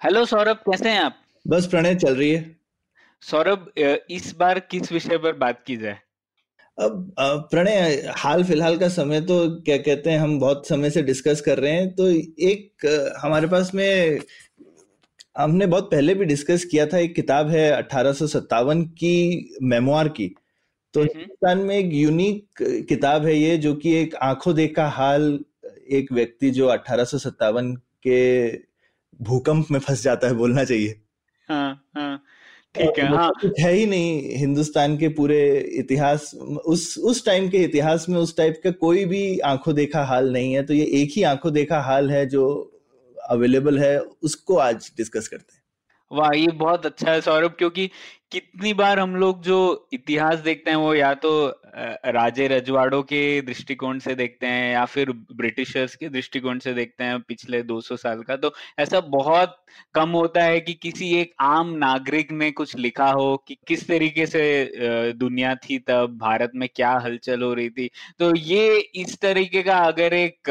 Hello Saurabh कैसे हैं आप? बस प्रणय चल रही है। सौरभ इस बार किस विषय पर बात की जाए? अब प्रणय हाल फ़िलहाल का समय तो क्या कहते हैं हम बहुत समय से डिस्कस कर रहे हैं तो एक हमारे पास में हमने बहुत पहले भी डिस्कस किया था एक किताब है अठारह की मेमोर की। तो हम्म। हिंदुस्तान में एक यूनिक किताब है ये जो कि एक आँखों देखा हाल एक व्यक्ति जो अठारह के भूकंप में फंस जाता है बोलना चाहिए। हाँ हाँ ठीक है हाँ। कुछ है ही नहीं हिंदुस्तान के पूरे इतिहास उस उस टाइम के इतिहास में उस टाइप का कोई भी आँखों देखा हाल नहीं है तो ये एक ही आँखों देखा हाल है जो अवेलेबल है उसको आज डिस्कस करते हैं। वाह ये बहुत अच्छा है सौरभ क्योंकि कितनी बार हम लोग जो इतिहास देखते हैं वो या तो राजे रजवाड़ों के दृष्टिकोण से देखते हैं या फिर ब्रिटिशर्स के दृष्टिकोण से देखते हैं पिछले 200 साल का तो ऐसा बहुत कम होता है कि किसी एक आम नागरिक ने कुछ लिखा हो कि किस तरीके से दुनिया थी तब, भारत में क्या हलचल हो रही थी। तो ये इस तरीके का अगर एक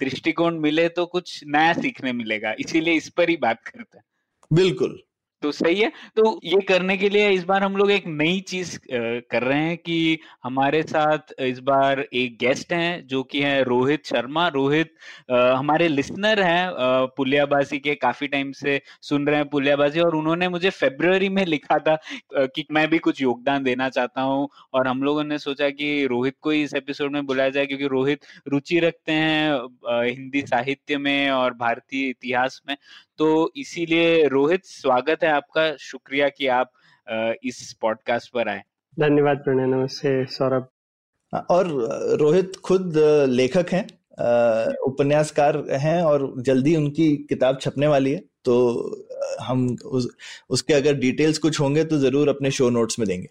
दृष्टिकोण मिले तो कुछ नया सीखने मिलेगा, इसीलिए इस पर ही बात करते हैं। बिल्कुल। तो सही है। तो ये करने के लिए इस बार हम लोग एक नई चीज़ कर रहे हैं कि हमारे साथ इस बार एक गेस्ट हैं जो कि है रोहित शर्मा। रोहित हमारे लिसनर हैं पुलियाबाजी के काफ़ी टाइम से सुन रहे हैं पुलियाबाजी और उन्होंने मुझे फेब्रुवरी में लिखा था कि मैं भी कुछ योगदान देना चाहता हूँ और हम लोगों ने सोचा कि रोहित को इस एपिसोड में बुलाया जाए क्योंकि रोहित रुचि रखते हैं हिंदी साहित्य में और भारतीय इतिहास में। तो इसीलिए रोहित स्वागत है आपका। शुक्रिया कि आप इस पॉडकास्ट पर आए। धन्यवाद प्रणय नमस्ते सौरभ। और रोहित खुद लेखक हैं उपन्यासकार हैं और जल्दी उनकी किताब छपने वाली है। तो हम उस, उसके अगर डिटेल्स कुछ होंगे तो ज़रूर अपने शो नोट्स में देंगे।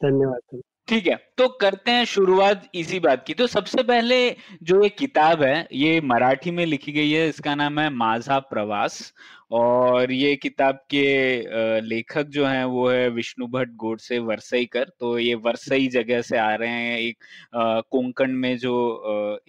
धन्यवाद। ठीक है तो करते हैं शुरुआत इसी बात की। तो सबसे पहले जो ये किताब है, ये मराठी में लिखी गई है, इसका नाम है माझा प्रवास। और ये किताब के लेखक जो हैं, वो है विष्णु भट्ट गोडसे वर्सईकर। तो ये वरसई जगह से आ रहे हैं, एक कोंकण में जो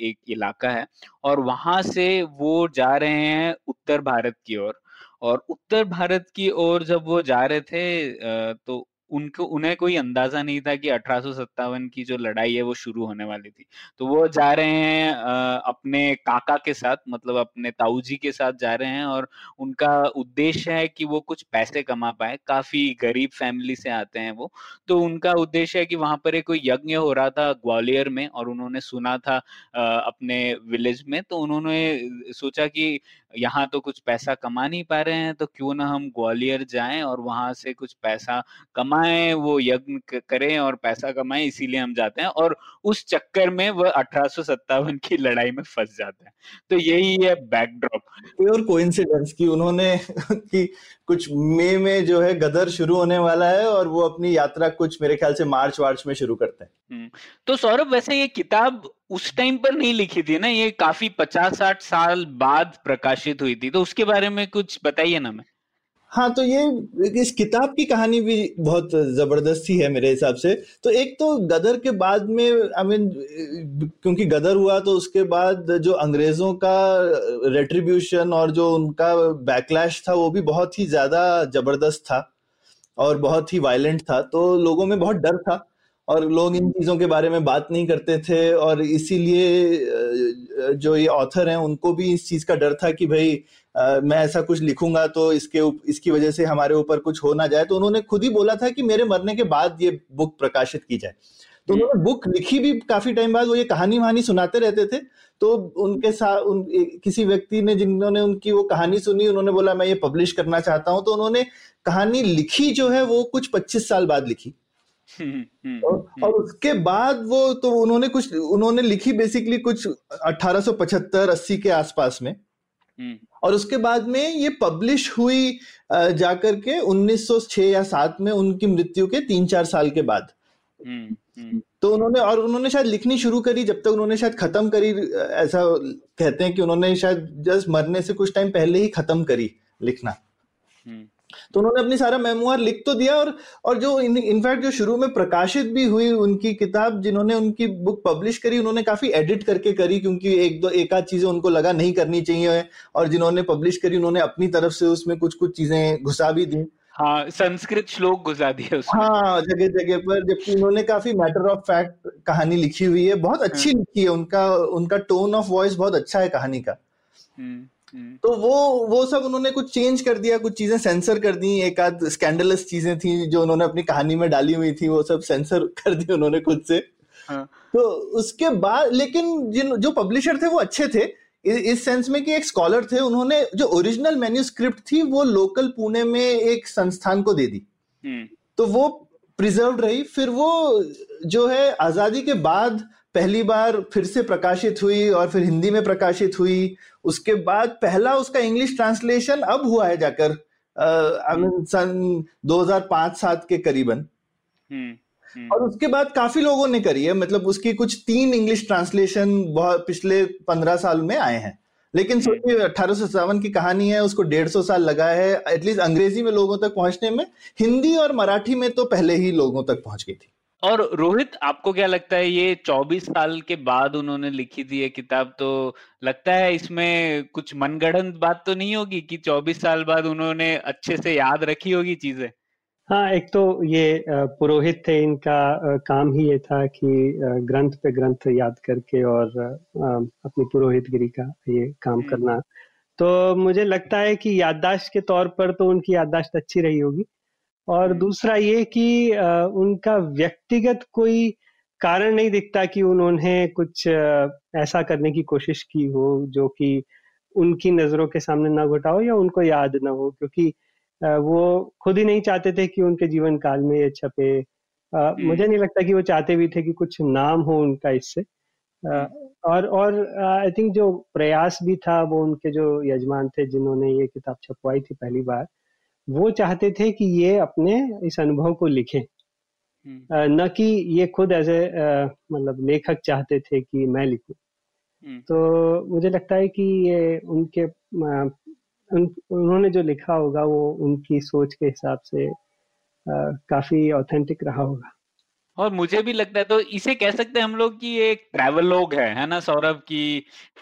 एक इलाका है। और वहाँ से वो जा रहे हैं उत्तर भारत की ओर। और उत्तर भारत की ओर जब वो जा रहे थे तो उनको, उन्हें कोई अंदाज़ा नहीं था कि अठारह की जो लड़ाई है वो शुरू होने वाली थी। तो वो जा रहे हैं अपने काका के साथ मतलब अपने ताऊ जी के साथ जा रहे हैं और उनका उद्देश्य है कि वो कुछ पैसे कमा पाए। काफ़ी गरीब फैमिली से आते हैं वो। तो उनका उद्देश्य है कि वहाँ पर एक कोई यज्ञ हो रहा था ग्वालियर में और उन्होंने सुना था अपने विलेज में। तो उन्होंने सोचा कि यहाँ तो कुछ पैसा कमा नहीं पा रहे हैं तो क्यों ना हम ग्वालियर जाएँ और वहाँ से कुछ पैसा कमाएँ, वो यज्ञ करें और पैसा कमाएँ, इसीलिए हम जाते हैं और उस चक्कर में वह अठारह की लड़ाई में फंस जाते हैं। तो यही है बैकड्रॉप प्योर कोइंसिडेंस की उन्होंने कि कुछ मई में जो है गदर शुरू होने वाला है और वो अपनी यात्रा कुछ मेरे ख्याल से मार्च वार्च में शुरू करते हैं। हम्म, तो सौरभ वैसे ये किताब उस टाइम पर नहीं लिखी थी ना? ये काफ़ी पचास साठ साल बाद प्रकाशित हुई थी। तो उसके बारे में कुछ बताइए ना मैं हाँ तो ये इस किताब की कहानी भी बहुत ज़बरदस्त ही है मेरे हिसाब से। तो एक तो गदर के बाद में आई मीन क्योंकि गदर हुआ तो उसके बाद जो अंग्रेज़ों का रेट्रीब्यूशन और जो उनका बैकलैश था, वो भी बहुत ही ज़्यादा ज़बरदस्त था और बहुत ही वायलेंट था। तो लोगों में बहुत डर था और लोग इन चीज़ों के बारे में बात नहीं करते थे और इसीलिए जो ये ऑथर हैं उनको भी इस चीज़ का डर था कि भाई अ, मैं ऐसा कुछ लिखूँगा तो इसके उप- इसकी वजह से हमारे ऊपर कुछ हो ना जाए। तो उन्होंने खुद ही बोला था कि मेरे मरने के बाद ये बुक प्रकाशित की जाए। तो उन्होंने बुक लिखी भी काफ़ी टाइम बाद वो ये कहानी वहानी सुनाते रहते थे। तो उनके साथ उन किसी व्यक्ति ने जिन्होंने उनकी वो कहानी सुनी उन्होंने बोला मैं ये पब्लिश करना चाहता हूँ। तो उन्होंने कहानी लिखी जो है वो कुछ पच्चीस साल बाद लिखी। हम्म, हम्म, और, हम्म, और उसके बाद वो तो उन्होंने कुछ उन्होंने लिखी बेसिकली कुछ 1875 80 के आसपास में। हम्म। और उसके बाद में ये पब्लिश हुई जाकर के 1906 या 7 में उनकी मृत्यु के तीन चार साल के बाद। हम्म, हम्म। तो उन्होंने और उन्होंने शायद लिखनी शुरू करी जब तक उन्होंने शायद खत्म करी ऐसा कहते हैं कि उन्होंने शायद जस्ट मरने से कुछ टाइम पहले ही खत्म करी लिखना। तो उन्होंने अपनी सारा मेमोर लिख तो दिया और और जो इनफैक्ट जो शुरू में प्रकाशित भी हुई उनकी किताब जिन्होंने उनकी बुक पब्लिश करी उन्होंने काफ़ी एडिट करके करी क्योंकि एक दो एक आध चीज़ें उनको लगा नहीं करनी चाहिए और जिन्होंने पब्लिश करी उन्होंने अपनी तरफ़ से उसमें कुछ कुछ चीज़ें घुसा भी दी हाँ संस्कृत श्लोक घुसा दिए हाँ जगह जगह पर जबकि उन्होंने काफ़ी मैटर ऑफ़ फैक्ट कहानी लिखी हुई है बहुत अच्छी हाँ। लिखी है उनका उनका टोन ऑफ़ वॉइस बहुत अच्छा है कहानी का हम्म। हम्म। तो वो वो सब उन्होंने कुछ चेंज कर दिया कुछ चीज़ें सेंसर कर दी एक आध स्कैंडलस चीज़ें थी जो उन्होंने अपनी कहानी में डाली हुई थी वो सब सेंसर कर दी उन्होंने खुद से हाँ। तो उसके बाद लेकिन जिन जो पब्लिशर थे वो अच्छे थे इस सेंस में कि एक स्कॉलर थे उन्होंने जो ओरिजिनल मैन्यूस्क्रिप्ट थी वो लोकल पुणे में एक संस्थान को दे दी हम्म। तो वो प्रिजर्व रही फिर वो जो है आज़ादी के बाद पहली बार फिर से प्रकाशित हुई और फिर हिंदी में प्रकाशित हुई उसके बाद पहला उसका इंग्लिश ट्रांसलेशन अब हुआ है जाकर आई मीन सन 2005-7 के करीबन हम्म, हम्म। और उसके बाद काफ़ी लोगों ने करी है मतलब उसकी कुछ तीन इंग्लिश ट्रांसलेशन बहुत पिछले पंद्रह साल में आए हैं लेकिन हम्म। सोचिए अठारह की कहानी है उसको डेढ़ सौ साल लगा है एटलीस्ट अंग्रेज़ी में लोगों तक पहुँचने में हिंदी और मराठी में तो पहले ही लोगों तक पहुँच गई थी और रोहित आपको क्या लगता है ये 24 साल के बाद उन्होंने लिखी थी ये किताब तो लगता है इसमें कुछ मनगढ़ंत बात तो नहीं होगी कि 24 साल बाद उन्होंने अच्छे से याद रखी होगी चीज़ें? हाँ एक तो ये पुरोहित थे इनका काम ही ये था कि ग्रंथ पे ग्रंथ याद करके और अपनी पुरोहितगिरी का ये काम हम्म। करना। तो मुझे लगता है कि याददाश्त के तौर पर तो उनकी याददाश्त अच्छी रही होगी। और। दूसरा ये कि उनका व्यक्तिगत कोई कारण नहीं दिखता कि उन्होंने कुछ ऐसा करने की कोशिश की हो जो कि उनकी नज़रों के सामने ना घटा हो या उनको याद ना हो क्योंकि वो खुद ही नहीं चाहते थे कि उनके जीवन काल में ये छपे। मुझे नहीं लगता कि वो चाहते भी थे कि कुछ नाम हो उनका इससे। और और आई थिंक जो प्रयास भी था वो उनके जो यजमान थे जिन्होंने ये किताब छपवाई थी पहली बार वो चाहते थे कि ये अपने इस अनुभव को लिखें हम्म। न कि ये खुद एज ए मतलब लेखक चाहते थे कि मैं लिखूं हम्म। तो मुझे लगता है कि ये उनके उन, उन्होंने जो लिखा होगा वो उनकी सोच के हिसाब से आ, काफ़ी ऑथेंटिक रहा होगा और मुझे भी लगता है तो इसे कह सकते हैं हम लोग कि एक ट्रैवलॉग है है ना सौरभ की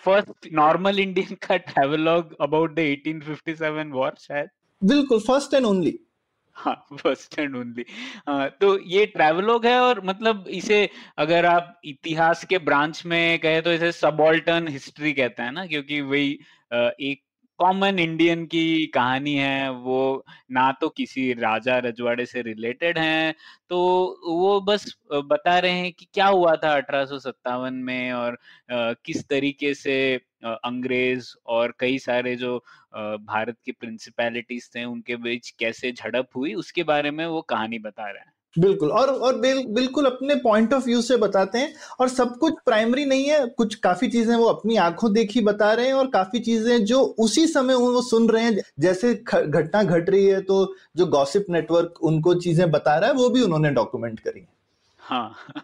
फ़र्स्ट नॉर्मल इंडियन का ट्रैवलॉग अबाउट द 1857 वॉर शायद बिल्कुल first and only first and only तो ये ट्रैवलॉग है और मतलब इसे अगर आप इतिहास के ब्रांच में कहे तो इसे सबॉल्टन हिस्ट्री कहते हैं ना, क्योंकि वही एक कॉमन इंडियन की कहानी है, वो ना तो किसी राजा रजवाड़े से रिलेटेड है तो वो बस बता रहे हैं कि क्या हुआ था अठारह में और किस तरीके से अंग्रेज़ और कई सारे जो भारत की प्रिंसिपैलिटीज थे उनके बीच कैसे झड़प हुई उसके बारे में वो कहानी बता रहे हैं। बिल्कुल और और बिल, बिल्कुल अपने पॉइंट ऑफ़ व्यू से बताते हैं और सब कुछ प्राइमरी नहीं है कुछ काफ़ी चीज़ें वो अपनी आँखों देखी बता रहे हैं और काफ़ी चीज़ें जो उसी समय वो सुन रहे हैं जैसे घटना घट रही है तो जो गॉसिप नेटवर्क उनको चीज़ें बता रहा है वो भी उन्होंने डॉक्यूमेंट करी हाँ। हम्म,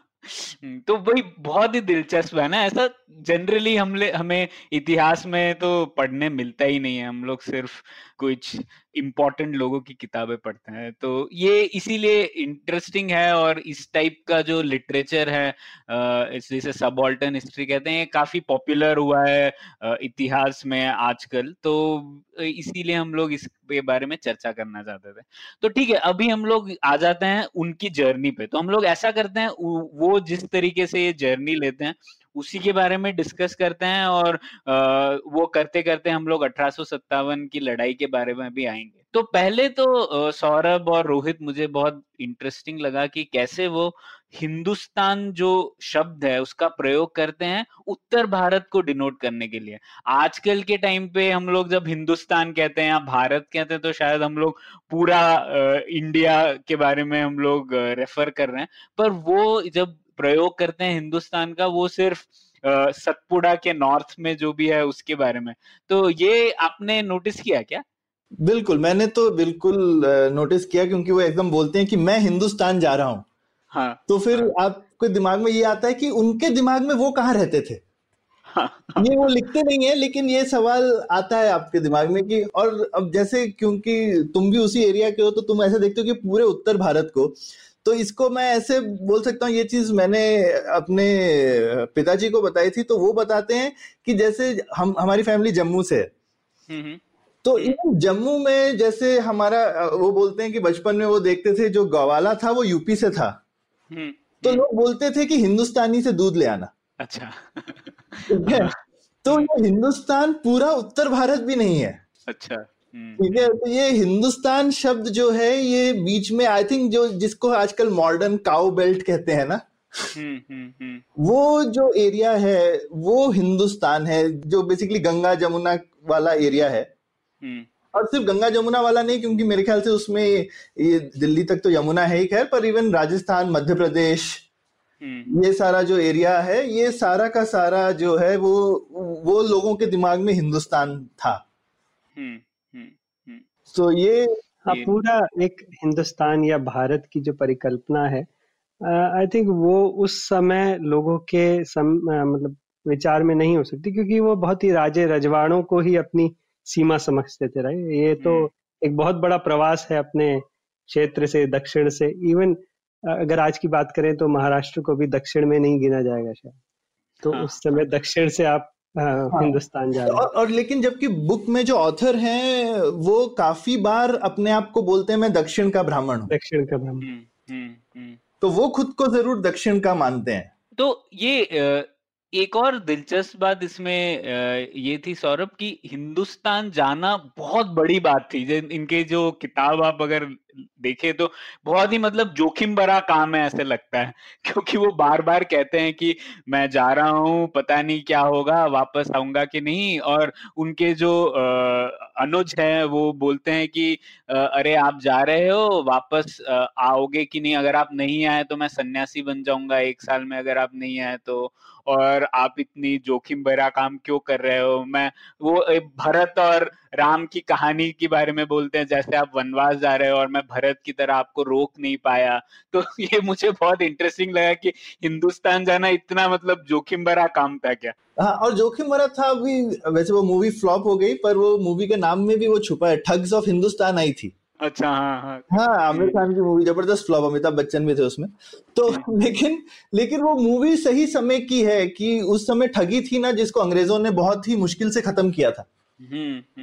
तो वही बहुत ही दिलचस्प है ना, ऐसा जनरली हमले, हमें इतिहास में तो पढ़ने मिलता ही नहीं है, हम लोग सिर्फ़ कुछ इम्पोर्टेंट लोगों की किताबें पढ़ते हैं। तो ये इसीलिए इंटरेस्टिंग है और इस टाइप का जो लिटरेचर है जैसे सबॉल्टन हिस्ट्री कहते हैं काफ़ी पॉपुलर हुआ है इतिहास में आजकल। तो इसीलिए हम लोग इसके बारे में चर्चा करना चाहते थे। तो ठीक है, अभी हम लोग आ जाते हैं उनकी जर्नी पे। तो हम लोग ऐसा करते हैं वो जिस तरीके से ये जर्नी लेते हैं उसी के बारे में डिस्कस करते हैं और आ, वो करते करते हम लोग अठारह की लड़ाई के बारे में भी आएँगे। तो पहले तो सौरभ और रोहित मुझे बहुत इंटरेस्टिंग लगा कि कैसे वो हिंदुस्तान जो शब्द है उसका प्रयोग करते हैं उत्तर भारत को डिनोट करने के लिए। आजकल के टाइम पे हम लोग जब हिंदुस्तान कहते हैं या भारत कहते हैं तो शायद हम लोग पूरा इंडिया के बारे में हम लोग रेफर कर रहे हैं। पर वो जब प्रयोग करते हैं हिंदुस्तान का वो सिर्फ़ सतपुड़ा के नॉर्थ में जो भी है उसके बारे में। तो ये आपने नोटिस किया क्या? बिल्कुल मैंने तो बिल्कुल नोटिस किया क्योंकि वो एकदम बोलते हैं कि मैं हिंदुस्तान जा रहा हूँ। हाँ। तो फिर हाँ, आपके दिमाग में ये आता है कि उनके दिमाग में वो कहाँ रहते थे? हाँ, ये वो लिखते नहीं है लेकिन ये सवाल आता है आपके दिमाग में कि और अब जैसे क्योंकि तुम भी उसी एरिया के हो तो तुम ऐसे देखते हो कि पूरे उत्तर भारत को तो इसको मैं ऐसे बोल सकता हूँ ये चीज़ मैंने अपने पिताजी को बताई थी तो वो बताते हैं कि जैसे हम हमारी फैमिली जम्मू से है। हम्म, हम्म। तो जम्मू में जैसे हमारा वो बोलते हैं कि बचपन में वो देखते थे जो गवाला था वो यूपी से था। हम्म, तो लोग बोलते थे कि हिंदुस्तानी से दूध ले आना। अच्छा। तो ये हिंदुस्तान पूरा उत्तर भारत भी नहीं है। अच्छा। ठीक है तो ये हिंदुस्तान शब्द जो है ये बीच में आई थिंक जो जिसको आजकल मॉडर्न काउ बेल्ट कहते हैं ना हम्म, हम्म, वो जो एरिया है वो हिंदुस्तान है जो बेसिकली गंगा जमुना वाला एरिया है। और सिर्फ़ गंगा जमुना वाला नहीं क्योंकि मेरे ख्याल से उसमें ये दिल्ली तक तो यमुना है ही खैर पर इवन राजस्थान मध्य प्रदेश हम्म। ये सारा जो एरिया है ये सारा का सारा जो है वो वो लोगों के दिमाग में हिंदुस्तान था। हम्म, हम्म, तो ये हाँ पूरा एक हिंदुस्तान या भारत की जो परिकल्पना है आई थिंक वो उस समय लोगों के सम मतलब विचार में नहीं हो सकती क्योंकि वो बहुत ही राजे रजवाड़ों को ही अपनी सीमा समझते थे राइट ये तो एक बहुत बड़ा प्रवास है अपने क्षेत्र से दक्षिण से। इवन अगर आज की बात करें तो महाराष्ट्र को भी दक्षिण में नहीं गिना जाएगा शायद। तो हाँ, उस समय दक्षिण से आप हाँ, हिंदुस्तान जा रहे हैं। और, और लेकिन जबकि बुक में जो ऑथर हैं वो काफ़ी बार अपने आप को बोलते हैं मैं दक्षिण का ब्राह्मण हूँ। दक्षिण का ब्राह्मण। हम्म, हम्म, हम्म। तो वो खुद को ज़रूर दक्षिण का मानते हैं। तो ये एक और दिलचस्प बात इसमें ये थी सौरभ कि हिंदुस्तान जाना बहुत बड़ी बात थी। इनके जो किताब आप अगर देखे तो बहुत ही मतलब जोखिम भरा काम है ऐसे लगता है, क्योंकि वो बार बार कहते हैं कि मैं जा रहा हूँ, पता नहीं क्या होगा, वापस आऊँगा कि नहीं? और उनके जो अनुज है, वो बोलते हैं कि अरे आप जा रहे हो, वापस आओगे कि नहीं? अगर आप नहीं आए तो मैं सन्यासी बन जाऊँगा एक साल में अगर आप नहीं आए तो। और आप इतनी जोखिम भरा काम क्यों कर रहे हो? मैं, वो भरत और राम की कहानी के बारे में बोलते हैं जैसे आप वनवास जा रहे हो और मैं भरत की तरह आपको रोक नहीं पाया। तो ये मुझे बहुत इंटरेस्टिंग लगा कि हिंदुस्तान जाना इतना मतलब जोखिम भरा काम था क्या? हाँ और जोखिम भरा था अभी वैसे वो मूवी फ्लॉप हो गई पर वो मूवी के नाम में भी वो छुपा है ठग्स ऑफ़ हिंदुस्तान आई थी। अच्छा हाँ हाँ। हाँ आमिर खान की मूवी ज़बरदस्त फ्लॉप अमिताभ बच्चन भी थे उसमें। तो हम्म। लेकिन लेकिन वो मूवी सही समय की है कि उस समय ठगी थी ना जिसको अंग्रेज़ों ने बहुत ही मुश्किल से खत्म किया था।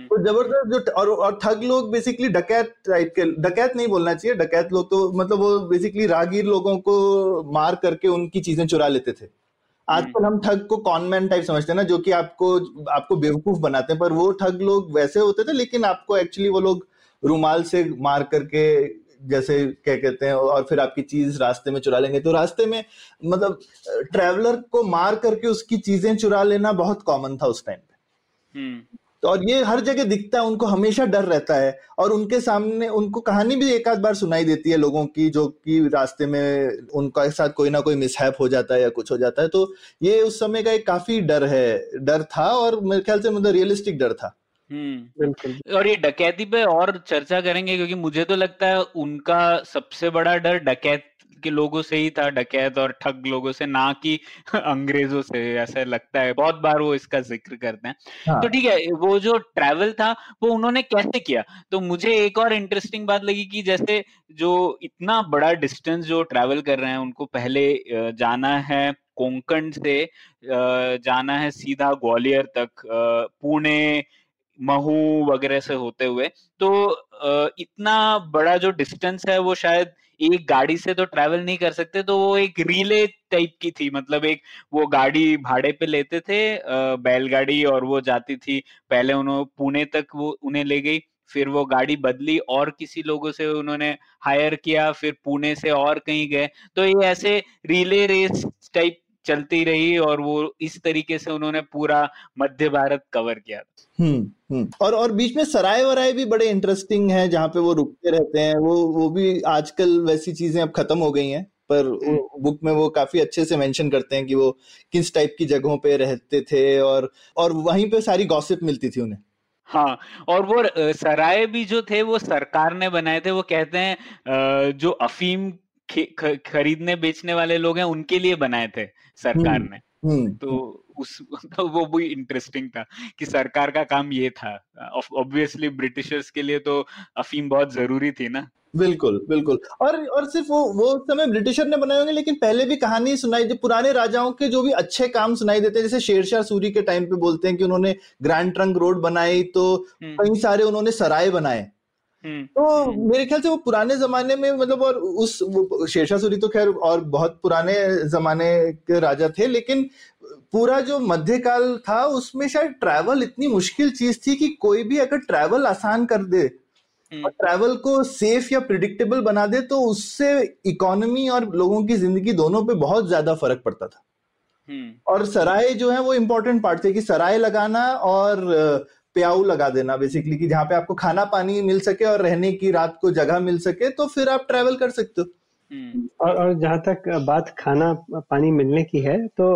तो ज़बरदस्त जो और और ठग लोग बेसिकली डकैत टाइप के डकैत नहीं बोलना चाहिए डकैत लोग तो मतलब वो बेसिकली रागीर लोगों को मार करके उनकी चीज़ें चुरा लेते थे। आजकल हम ठग को कॉनमैन टाइप समझते हैं ना जो कि आपको आपको बेवकूफ़ बनाते हैं पर वो ठग लोग वैसे होते थे लेकिन आपको एक्चुअली वो लोग रुमाल से मार करके जैसे क्या कहते हैं और फिर आपकी चीज़ रास्ते में चुरा लेंगे। तो रास्ते में मतलब ट्रेवलर को मार करके उसकी चीज़ें चुरा लेना बहुत कॉमन था उस टाइम पे। हम्म। तो और ये हर जगह दिखता है उनको हमेशा डर रहता है। और उनके सामने उनको कहानी भी एक आध बार सुनाई देती है लोगों की जो कि रास्ते में उनका साथ कोई ना कोई मिसहैप हो जाता है या कुछ हो जाता है। तो ये उस समय का एक काफ़ी डर है डर था और मेरे ख्याल से मतलब रियलिस्टिक डर था। हम्म। और ये डकैती पे और चर्चा करेंगे क्योंकि मुझे तो लगता है उनका सबसे बड़ा डर डकैत के लोगों से ही था डकैत और ठग लोगों से ना कि अंग्रेज़ों से ऐसा लगता है। बहुत बार वो इसका ज़िक्र करते हैं। हाँ. तो ठीक है वो जो ट्रैवल था वो उन्होंने कैसे किया? तो मुझे एक और इंटरेस्टिंग बात लगी कि जैसे जो इतना बड़ा डिस्टेंस जो ट्रैवल कर रहे हैं उनको पहले जाना है कोंकण से जाना है सीधा ग्वालियर तक पुणे महू वगैरह से होते हुए। तो इतना बड़ा जो डिस्टेंस है वो शायद एक गाड़ी से तो ट्रैवल नहीं कर सकते तो वो एक रिले टाइप की थी मतलब एक वो गाड़ी भाड़े पे लेते थे बैलगाड़ी और वो जाती थी, पहले उन्होंने पुणे तक वो उन्हें ले गई, फिर वो गाड़ी बदली और किसी लोगों से उन्होंने हायर किया, फिर पुणे से और कहीं गए तो ये ऐसे रिले रेस टाइप चलती रही और वो इस तरीके से उन्होंने पूरा मध्य भारत कवर किया हम्म हम्म। और और बीच में सराय वराय भी बड़े इंटरेस्टिंग है जहाँ पे वो रुकते रहते हैं। वो वो भी आजकल वैसी चीज़ें अब खत्म हो गई हैं पर बुक में वो काफ़ी अच्छे से मेंशन करते हैं कि वो किस टाइप की जगहों पे रहते थे और और वहीं पे सारी गॉसिप मिलती थी उन्हें। हाँ और वो सराय भी जो थे वो सरकार ने बनाए थे। वो कहते हैं जो अफीम खरीदने बेचने वाले लोग हैं उनके लिए बनाए थे सरकार हम्म, ने हम्म। तो उस तो वो भी इंटरेस्टिंग था कि सरकार का काम ये था ऑब्वियसली ब्रिटिशर्स के लिए तो अफीम बहुत ज़रूरी थी ना बिल्कुल बिल्कुल और और सिर्फ़ वो वो समय ब्रिटिशर ने बनाए होंगे लेकिन पहले भी कहानी सुनाई जो पुराने राजाओं के जो भी अच्छे काम सुनाई देते हैं जैसे शेरशाह सूरी के टाइम पे बोलते हैं कि उन्होंने ग्रैंड ट्रंक रोड बनाई तो हम्म। कई सारे उन्होंने सराय बनाए। तो मेरे ख्याल से वो पुराने जमाने में मतलब और उस शेरशाह सूरी तो खैर और बहुत पुराने जमाने के राजा थे लेकिन पूरा जो मध्यकाल था उसमें शायद ट्रैवल इतनी मुश्किल चीज़ थी कि कोई भी अगर ट्रैवल आसान कर दे और ट्रैवल को सेफ़ या प्रिडिक्टेबल बना दे तो उससे इकोनॉमी और लोगों की ज़िंदगी दोनों पे बहुत ज़्यादा फ़र्क पड़ता था। हम्म। और सराय जो है वो इम्पोर्टेंट पार्ट थे कि सराय लगाना और प्याऊ लगा देना बेसिकली कि जहाँ पे आपको खाना पानी मिल सके और रहने की रात को जगह मिल सके तो फिर आप ट्रैवल कर सकते हो। हम्म। और और जहाँ तक बात खाना पानी मिलने की है तो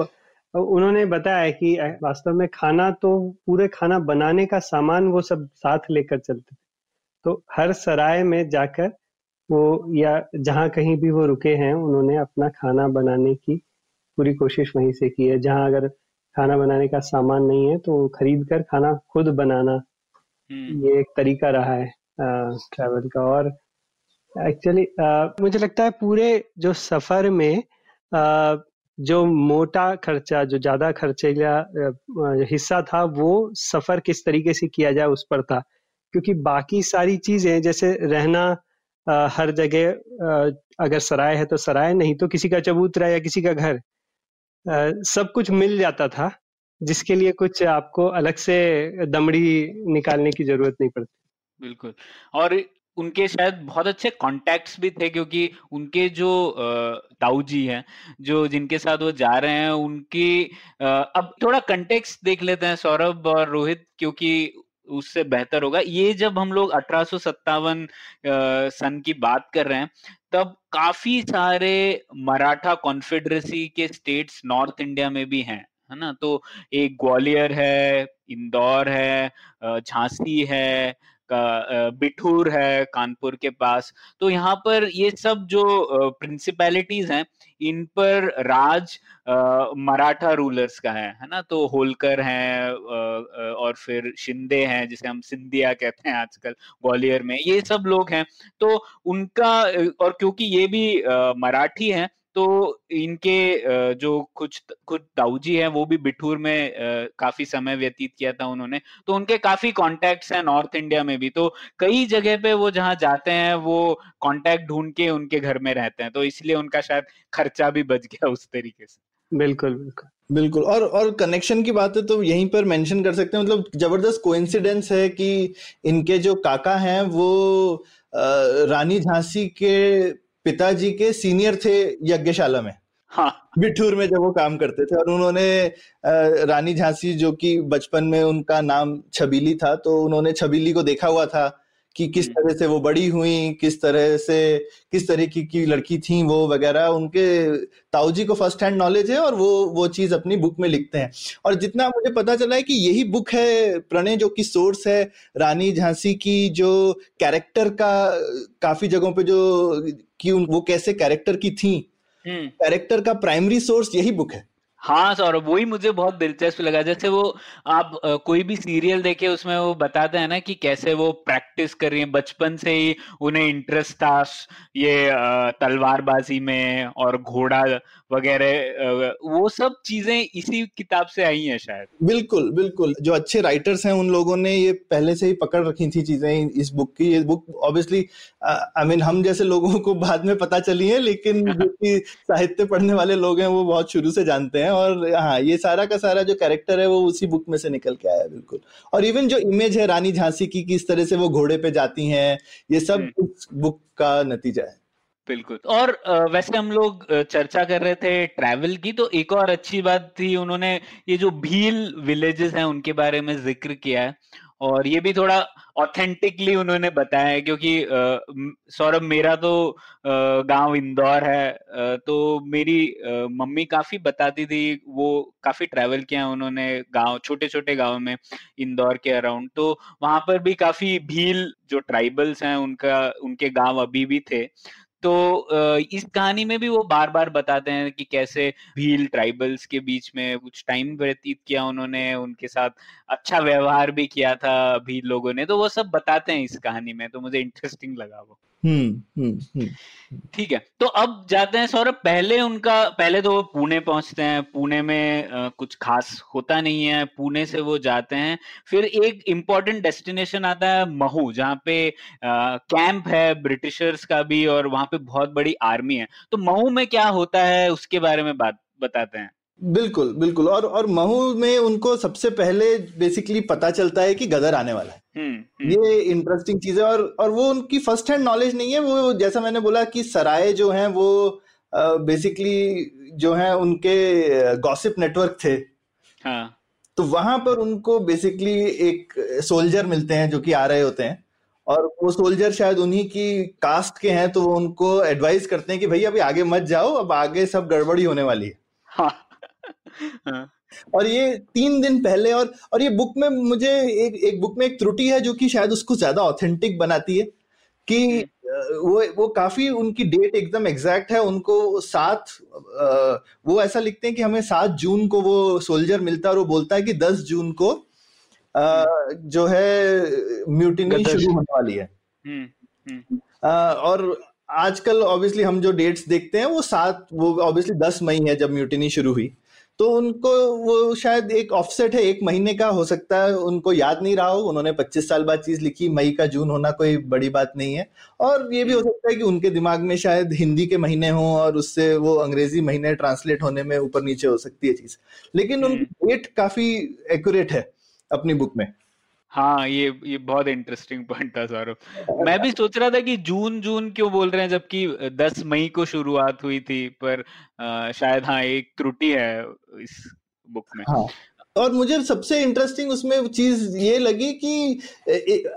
उन्होंने बताया कि वास्तव में खाना तो पूरे खाना बनाने का सामान वो सब साथ लेकर चलते थे। तो हर सराय में जाकर वो या जहाँ कहीं भी वो रुके हैं उन्होंने अपना खाना बनाने की पूरी कोशिश वहीं से की है। जहाँ अगर खाना बनाने का सामान नहीं है तो खरीद कर खाना खुद बनाना हम्म। ये एक तरीका रहा है ट्रैवल का। और एक्चुअली मुझे लगता है पूरे जो सफ़र में आ, जो मोटा खर्चा जो ज़्यादा खर्चे खर्चेला हिस्सा था वो सफ़र किस तरीके से किया जाए उस पर था। क्योंकि बाकी सारी चीज़ें जैसे रहना आ, हर जगह अगर सराय है तो सराय नहीं तो किसी का चबूतरा या किसी का घर। सब कुछ मिल जाता था, जिसके लिए कुछ आपको अलग से दमड़ी निकालने की ज़रूरत नहीं पड़ती। बिल्कुल, और उनके शायद बहुत अच्छे कॉन्टेक्ट्स भी थे, क्योंकि उनके जो ताऊ जी हैं, जो जिनके साथ वो जा रहे हैं, उनकी अब थोड़ा कंटेक्स्ट देख लेते हैं सौरभ और रोहित, क्योंकि उससे बेहतर होगा। ये जब हम लोग अठारह सन की बात कर रहे हैं, तब काफ़ी सारे मराठा कॉन्फेडरेसी के स्टेट्स नॉर्थ इंडिया में भी हैं, है ना? तो एक ग्वालियर है, इंदौर है झांसी है बिठूर है, कानपुर के पास। तो यहाँ पर ये सब जो प्रिंसिपैलिटीज हैं, इन पर राज मराठा रूलर्स का है है ना? तो होलकर हैं और फिर शिंदे हैं, जिसे हम सिंधिया कहते हैं आजकल ग्वालियर में, ये सब लोग हैं। तो उनका और क्योंकि ये भी मराठी हैं तो इनके जो कुछ कुछ दाऊजी हैं, वो भी बिठूर में काफ़ी समय व्यतीत किया था उन्होंने। तो उनके काफ़ी कॉन्टेक्ट्स हैं नॉर्थ इंडिया में भी। तो कई जगह पे वो जहाँ जाते हैं, वो कॉन्टेक्ट ढूंढ के उनके घर में रहते हैं। तो इसलिए उनका शायद खर्चा भी बच गया उस तरीके से। बिल्कुल बिल्कुल। बिल्कुल, और और कनेक्शन की बात है तो यहीं पर मेंशन कर सकते हैं। मतलब ज़बरदस्त कोइंसिडेंस है कि इनके जो काका हैं, वो रानी झांसी के पिताजी के सीनियर थे यज्ञशाला में। हाँ। बिठूर में जब वो काम करते थे और उन्होंने रानी झांसी जो कि बचपन में उनका नाम छबीली था तो उन्होंने छबीली को देखा हुआ था कि किस हम्म। तरह से वो बड़ी हुई किस तरह से किस तरह की, की लड़की थी वो वगैरह उनके ताऊजी को फ़र्स्ट हैंड नॉलेज है और वो वो चीज़ अपनी बुक में लिखते हैं। और जितना मुझे पता चला है कि यही बुक है प्रणय जो कि सोर्स है रानी झांसी की जो कैरेक्टर का काफ़ी जगहों पे जो कि वो कैसे कैरेक्टर की थी कैरेक्टर हम्म। का प्राइमरी सोर्स यही बुक है हाँ सौरभ, वही मुझे बहुत दिलचस्प लगा। जैसे वो आप कोई भी सीरियल देखे, उसमें वो बताते हैं ना कि कैसे वो प्रैक्टिस कर रही है। बचपन से ही उन्हें इंटरेस्ट था ये तलवारबाजी में और घोड़ा वगैरह वो सब चीज़ें इसी किताब से आई हैं शायद। बिल्कुल बिल्कुल। जो अच्छे राइटर्स हैं, उन लोगों ने ये पहले से ही पकड़ रखी थी चीज़ें इस बुक की। ये बुक ऑब्वियसली आई मीन हम जैसे लोगों को बाद में पता चली है, लेकिन जो साहित्य पढ़ने वाले लोग हैं, वो बहुत शुरू से जानते हैं। और हाँ ये सारा का सारा जो कैरेक्टर है वो उसी बुक में से निकल के आया बिल्कुल। और इवन जो इमेज है रानी झांसी की किस तरह से वो घोड़े पे जाती हैं ये सब उस बुक का नतीजा है। बिल्कुल। और वैसे हम लोग चर्चा कर रहे थे ट्रैवल की तो एक और अच्छी बात थी उन्होंने ये जो भील विलेजेस हैं उनके बारे में ज़िक्र किया है। और ये भी थोड़ा ऑथेंटिकली उन्होंने बताया है क्योंकि सौरभ, मेरा तो गाँव इंदौर है तो मेरी मम्मी काफ़ी बताती थी, वो काफ़ी ट्रैवल किया है उन्होंने गाँव छोटे छोटे गाँव में, इंदौर के अराउंड तो वहाँ पर भी काफ़ी भील, जो ट्राइबल्स हैं, उनका, उनके गाँव अभी भी थे तो इस कहानी में भी वो बार बार बताते हैं कि कैसे भील ट्राइबल्स के बीच में कुछ टाइम व्यतीत किया उन्होंने, उनके साथ अच्छा व्यवहार भी किया था भील लोगों ने तो वो सब बताते हैं इस कहानी में तो मुझे इंटरेस्टिंग लगा वो। ठीक है। तो अब जाते हैं सौरभ पहले उनका पहले तो वो पुणे पहुँचते हैं। पुणे में आ, कुछ खास होता नहीं है। पुणे से वो जाते हैं। फिर एक इम्पोर्टेंट डेस्टिनेशन आता है महू जहाँ पे कैंप है ब्रिटिशर्स का भी और वहाँ पे बहुत बड़ी आर्मी है। तो महू में क्या होता है उसके बारे में बात बताते हैं। बिल्कुल बिल्कुल। और और महू में उनको सबसे पहले बेसिकली पता चलता है कि गदर आने वाला है। हम्म, हम्म। ये इंटरेस्टिंग चीज़ है और और वो उनकी फ़र्स्ट हैंड नॉलेज नहीं है। वो जैसा मैंने बोला कि सराय जो हैं वो बेसिकली जो है उनके गॉसिप नेटवर्क थे। हाँ। तो वहाँ पर उनको बेसिकली एक सोल्जर मिलते हैं जो कि आ रहे होते हैं। और वो सोल्जर शायद उन्हीं की कास्ट के हैं तो वो उनको एडवाइस करते हैं कि भाई अभी आगे मत जाओ अब आगे सब गड़बड़ी होने वाली है। हाँ। हाँ। और ये तीन दिन पहले और और ये बुक में मुझे एक एक बुक में एक त्रुटि है जो कि शायद उसको ज़्यादा ऑथेंटिक बनाती है कि वो वो काफ़ी उनकी डेट एकदम एग्जैक्ट है उनको सात वो ऐसा लिखते हैं कि हमें सात जून को वो सोल्जर मिलता है और वो बोलता है कि दस जून को जो है म्यूटिनी शुरू होने वाली है। हम्म, हम्म। और आजकल ऑब्वियसली हम जो डेट्स देखते हैं वो सात वो ऑब्वियसली दस मई है जब म्यूटिनी शुरू हुई। तो उनको वो शायद एक ऑफसेट है एक महीने का हो सकता है उनको याद नहीं रहा हो। उन्होंने 25 साल बाद चीज़ लिखी मई का जून होना कोई बड़ी बात नहीं है। और ये भी हो सकता है कि उनके दिमाग में शायद हिंदी के महीने हों और उससे वो अंग्रेज़ी महीने ट्रांसलेट होने में ऊपर नीचे हो सकती है चीज़। लेकिन उनकी डेट हम्म। काफ़ी एक्यूरेट है अपनी बुक में। हाँ ये ये बहुत इंटरेस्टिंग पॉइंट था सौरभ मैं भी सोच रहा था कि जून जून क्यों बोल रहे हैं जबकि 10 मई को शुरुआत हुई थी पर आ, शायद हाँ एक त्रुटि है इस बुक में। हाँ और मुझे सबसे इंटरेस्टिंग उसमें चीज़ ये लगी कि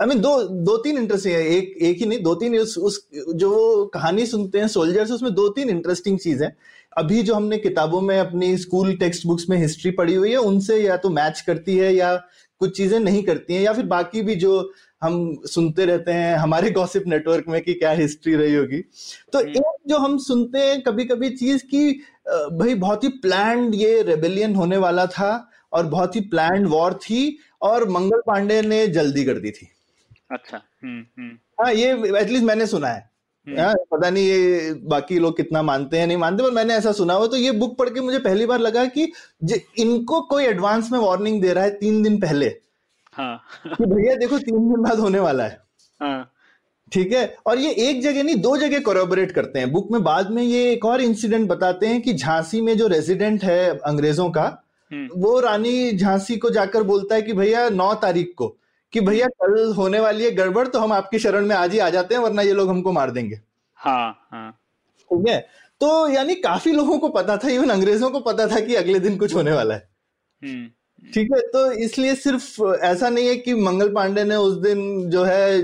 आई मीन दो दो तीन इंटरेस्टिंग है एक एक ही नहीं दो तीन उस, उस जो कहानी सुनते हैं सोल्जर्स उसमें दो तीन इंटरेस्टिंग चीज़ है। अभी जो हमने किताबों में अपनी स्कूल टेक्स्ट बुक्स में हिस्ट्री पढ़ी हुई है उनसे या तो मैच करती है या कुछ चीज़ें नहीं करती हैं या फिर बाकी भी जो हम सुनते रहते हैं हमारे गॉसिप नेटवर्क में कि क्या हिस्ट्री रही होगी। तो हम्म। एक जो हम सुनते हैं कभी कभी चीज़ की भाई बहुत ही प्लान ये रेबेलियन होने वाला था और बहुत ही प्लान वॉर थी और मंगल पांडे ने जल्दी कर दी थी। अच्छा हम्म हम्म। हाँ ये एटलीस्ट मैंने सुना है। हम्म। पता नहीं ये बाकी लोग कितना मानते हैं नहीं मानते पर मैंने ऐसा सुना हुआ तो ये बुक पढ़ के मुझे पहली बार लगा कि इनको कोई एडवांस में वार्निंग दे रहा है तीन दिन पहले। हाँ। कि भैया देखो तीन दिन बाद होने वाला है। हाँ। ठीक है? और ये एक जगह नहीं दो जगह कोरोबरेट करते हैं। बुक में बाद में ये एक और इंसिडेंट बताते हैं कि झांसी में जो रेजिडेंट है अंग्रेज़ों का हम्म। वो रानी झांसी को जाकर बोलता है कि भैया नौ तारीख को। कि भैया कल होने वाली है गड़बड़ तो हम आपकी शरण में आज ही आ जाते हैं वरना ये लोग हमको मार देंगे। हाँ हाँ। ठीक है? तो यानी काफ़ी लोगों को पता था इवन अंग्रेज़ों को पता था कि अगले दिन कुछ होने वाला है। हम्म, ठीक है? तो इसलिए सिर्फ़ ऐसा नहीं है कि मंगल पांडे ने उस दिन जो है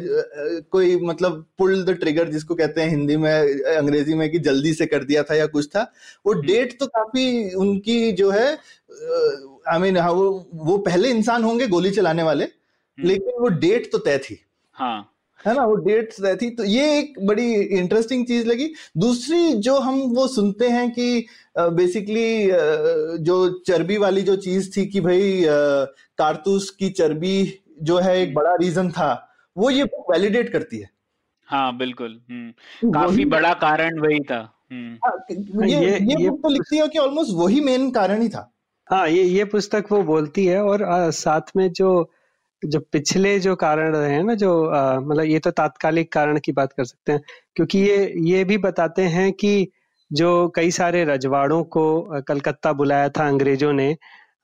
कोई मतलब पुल द ट्रिगर जिसको कहते हैं हिंदी में अंग्रेज़ी में कि जल्दी से कर दिया था या कुछ था। वो डेट हम्म। तो काफ़ी उनकी जो है आई मीन हाँ वो वो पहले इंसान होंगे गोली चलाने वाले। हम्म। लेकिन वो डेट तो तय थी। हाँ। है ना? वो डेट तय थी। तो ये एक बड़ी इंटरेस्टिंग चीज़ लगी। दूसरी जो हम वो सुनते हैं कि बेसिकली जो चर्बी वाली जो चीज़ थी कि भाई कारतूस की चर्बी जो है एक बड़ा रीजन था वो ये वैलिडेट करती है। हाँ बिल्कुल। हम्म। काफ़ी बड़ा कारण वही था। हम्म। हाँ, ये ये, ये, ये तो लिखती है कि ऑलमोस्ट वही मेन कारण ही था। हाँ ये ये पुस्तक वो बोलती है और आ, साथ में जो जो पिछले जो कारण रहे हैं ना जो मतलब ये तो तात्कालिक कारण की बात कर सकते हैं क्योंकि ये ये भी बताते हैं कि जो कई सारे रजवाड़ों को कलकत्ता बुलाया था अंग्रेज़ों ने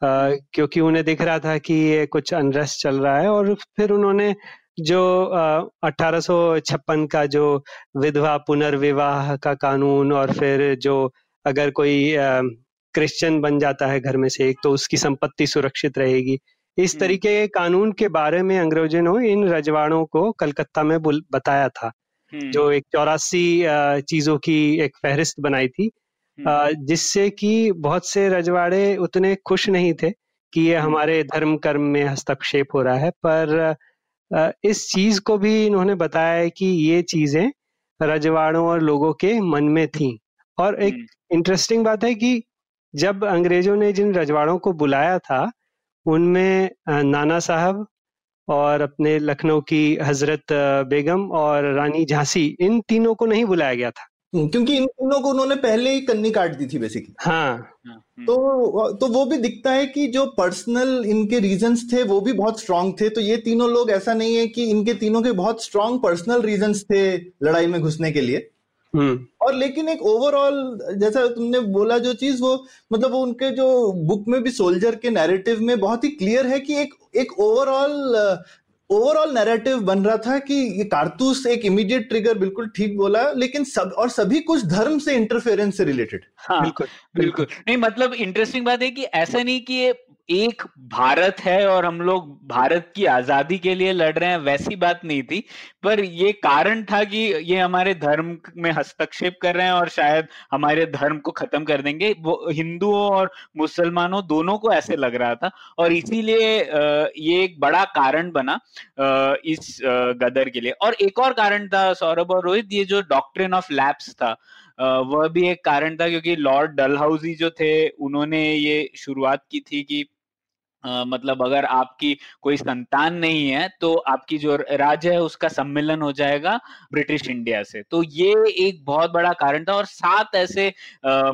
आ, क्योंकि उन्हें दिख रहा था कि ये कुछ अनरेस्ट चल रहा है और फिर उन्होंने जो अठारह का जो विधवा पुनर्विवाह का कानून और फिर जो अगर कोई क्रिश्चियन बन जाता है घर में से एक तो उसकी संपत्ति सुरक्षित रहेगी। इस तरीके के कानून के बारे में अंग्रेज़ों ने इन रजवाड़ों को कलकत्ता में बताया था। जो एक चौरासी चीज़ों की एक फहरिस्त बनाई थी। जिससे कि बहुत से रजवाड़े उतने खुश नहीं थे कि ये हमारे धर्म कर्म में हस्तक्षेप हो रहा है। पर इस चीज़ को भी इन्होंने बताया है कि ये चीज़ें रजवाड़ों और लोगों के मन में थी। और एक इंटरेस्टिंग बात है कि जब अंग्रेज़ों ने जिन रजवाड़ों को बुलाया था उनमें नाना साहब और अपने लखनऊ की हज़रत बेगम और रानी झांसी इन तीनों को नहीं बुलाया गया था हम्म, क्योंकि इन तीनों को उन्होंने पहले ही कन्नी काट दी थी बेसिकली हाँ, हाँ हम्म। तो तो वो भी दिखता है कि जो पर्सनल इनके रीजंस थे वो भी बहुत स्ट्रांग थे तो ये तीनों लोग ऐसा नहीं है कि इनके तीनों के बहुत स्ट्रांग पर्सनल रीजंस थे लड़ाई में घुसने के लिए। और लेकिन एक ओवरऑल जैसा तुमने बोला जो चीज़ वो मतलब वो उनके जो बुक में भी सोल्जर के नैरेटिव में बहुत ही क्लियर है कि एक एक ओवरऑल ओवरऑल नैरेटिव बन रहा था कि ये कारतूस एक इमीडिएट ट्रिगर बिल्कुल ठीक बोला लेकिन सब और सभी कुछ धर्म से इंटरफेरेंस से रिलेटेड हाँ, बिल्कुल बिल्कुल। नहीं मतलब इंटरेस्टिंग बात है कि ऐसा नहीं कि ये एक भारत है और हम लोग भारत की आज़ादी के लिए लड़ रहे हैं, वैसी बात नहीं थी। पर ये कारण था कि ये हमारे धर्म में हस्तक्षेप कर रहे हैं और शायद हमारे धर्म को खत्म कर देंगे। वो हिंदुओं और मुसलमानों दोनों को ऐसे लग रहा था और इसीलिए ये एक बड़ा कारण बना इस गदर के लिए। और एक और कारण था, सौरभ और रोहित, ये जो डॉक्ट्रिन ऑफ़ लैब्स था वह भी एक कारण था क्योंकि लॉर्ड डलहाउजी जो थे, उन्होंने ये शुरुआत की थी कि मतलब अगर आपकी कोई संतान नहीं है तो आपकी जो राज्य है उसका सम्मेलन हो जाएगा ब्रिटिश इंडिया से। तो ये एक बहुत बड़ा कारण था और सात ऐसे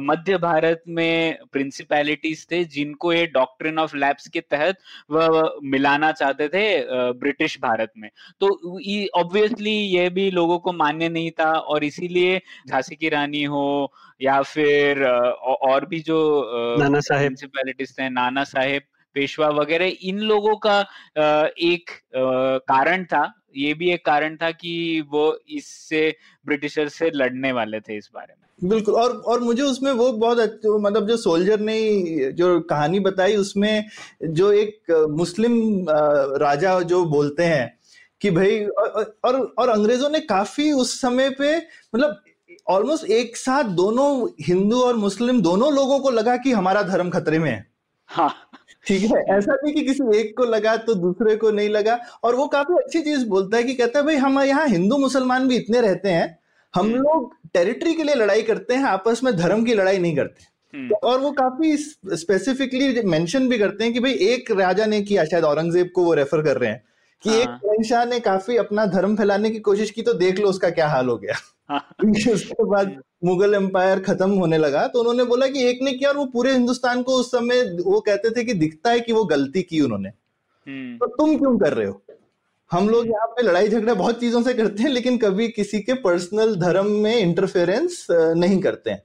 मध्य भारत में प्रिंसिपैलिटीज थे जिनको ये डॉक्ट्रिन ऑफ़ लैब्स के तहत वह मिलाना चाहते थे ब्रिटिश भारत में। तो ऑब्वियसली ये भी लोगों को मान्य नहीं था और इसीलिए झांसी की रानी हो या फिर और भी जो प्रिंसिपैलिटीज थे नाना साहेब पेशवा वगैरह इन लोगों का एक कारण था ये भी एक कारण था कि वो इससे ब्रिटिशर से लड़ने वाले थे इस बारे में। बिल्कुल और और मुझे उसमें वो बहुत अच्छा मतलब जो सोल्जर ने जो कहानी बताई उसमें जो एक मुस्लिम राजा जो बोलते हैं कि भाई और और, और अंग्रेज़ों ने काफ़ी उस समय पे मतलब ऑलमोस्ट एक साथ दोनों हिंदू और मुस्लिम दोनों लोगों को लगा कि हमारा धर्म खतरे में है। हाँ। ठीक है ऐसा नहीं कि किसी एक को लगा तो दूसरे को नहीं लगा और वो काफ़ी अच्छी चीज़ बोलता है कि कहता है भाई हम यहाँ हिंदू मुसलमान भी इतने रहते हैं हम हम्म। लोग टेरिटरी के लिए लड़ाई करते हैं आपस में धर्म की लड़ाई नहीं करते हम्म। तो और वो काफ़ी स्पेसिफिकली मेंशन भी करते हैं कि भाई एक राजा ने किया शायद औरंगज़ेब को वो रेफर कर रहे हैं कि हाँ। एक शहनशाह ने काफ़ी अपना धर्म फैलाने की कोशिश की तो देख लो उसका क्या हाल हो गया हाँ। उसके बाद मुगल एम्पायर खत्म होने लगा तो उन्होंने बोला कि एक ने किया और वो पूरे हिंदुस्तान को उस समय वो कहते थे कि दिखता है कि वो गलती की उन्होंने हम्म। तो तुम क्यों कर रहे हो हम लोग यहाँ पे लड़ाई झगड़ा बहुत चीज़ों से करते हैं लेकिन कभी किसी के पर्सनल धर्म में इंटरफेरेंस नहीं करते हैं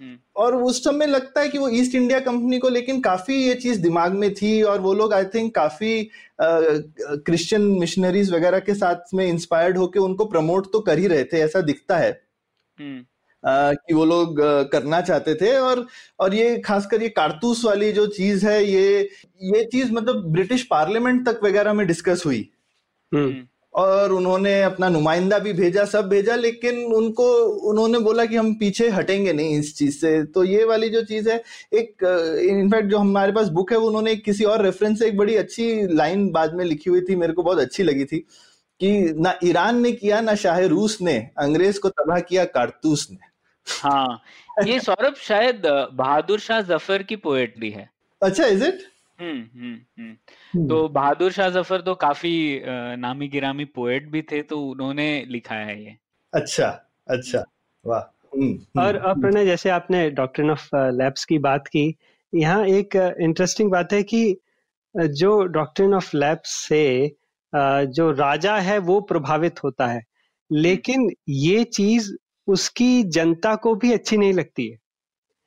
हम्म। और उस समय लगता है कि वो ईस्ट इंडिया कंपनी को लेकिन काफ़ी ये चीज़ दिमाग में थी और वो लोग आई थिंक काफ़ी क्रिश्चियन मिशनरीज वगैरह के साथ में इंस्पायर्ड होके उनको प्रमोट तो कर ही रहे थे ऐसा दिखता है हम्म। कि वो लोग करना चाहते थे और और ये खासकर ये कारतूस वाली जो चीज़ है ये ये चीज़ मतलब ब्रिटिश पार्लियामेंट तक वगैरह में डिस्कस हुई। हम्म। और उन्होंने अपना नुमाइंदा भी भेजा सब भेजा लेकिन उनको उन्होंने बोला कि हम पीछे हटेंगे नहीं इस चीज़ से। तो ये वाली जो चीज़ है एक इनफैक्ट जो हमारे पास बुक है उन्होंने किसी और रेफरेंस से एक बड़ी अच्छी लाइन बाद में लिखी हुई थी मेरे को बहुत अच्छी लगी थी कि ना ईरान ने किया ना शाह रूस ने अंग्रेज़ को तबाह किया कारतूस ने। हाँ ये सौरभ शायद बहादुर शाह ज़फ़र की पोएट्री है। अच्छा इज़ इट हम्म, हम्म, हम्म। तो बहादुर शाह ज़फ़र तो काफ़ी नामी गिरामी पोएट भी थे तो उन्होंने लिखा है ये। अच्छा अच्छा। वाह। और प्रणय जैसे आपने डॉक्टर ऑफ़ लैब्स की बात की यहाँ एक इंटरेस्टिंग बात है कि जो डॉक्ट्रिन ऑफ़ लैब्स से जो राजा है वो प्रभावित होता है। लेकिन ये चीज़ उसकी जनता को भी अच्छी नहीं लगती है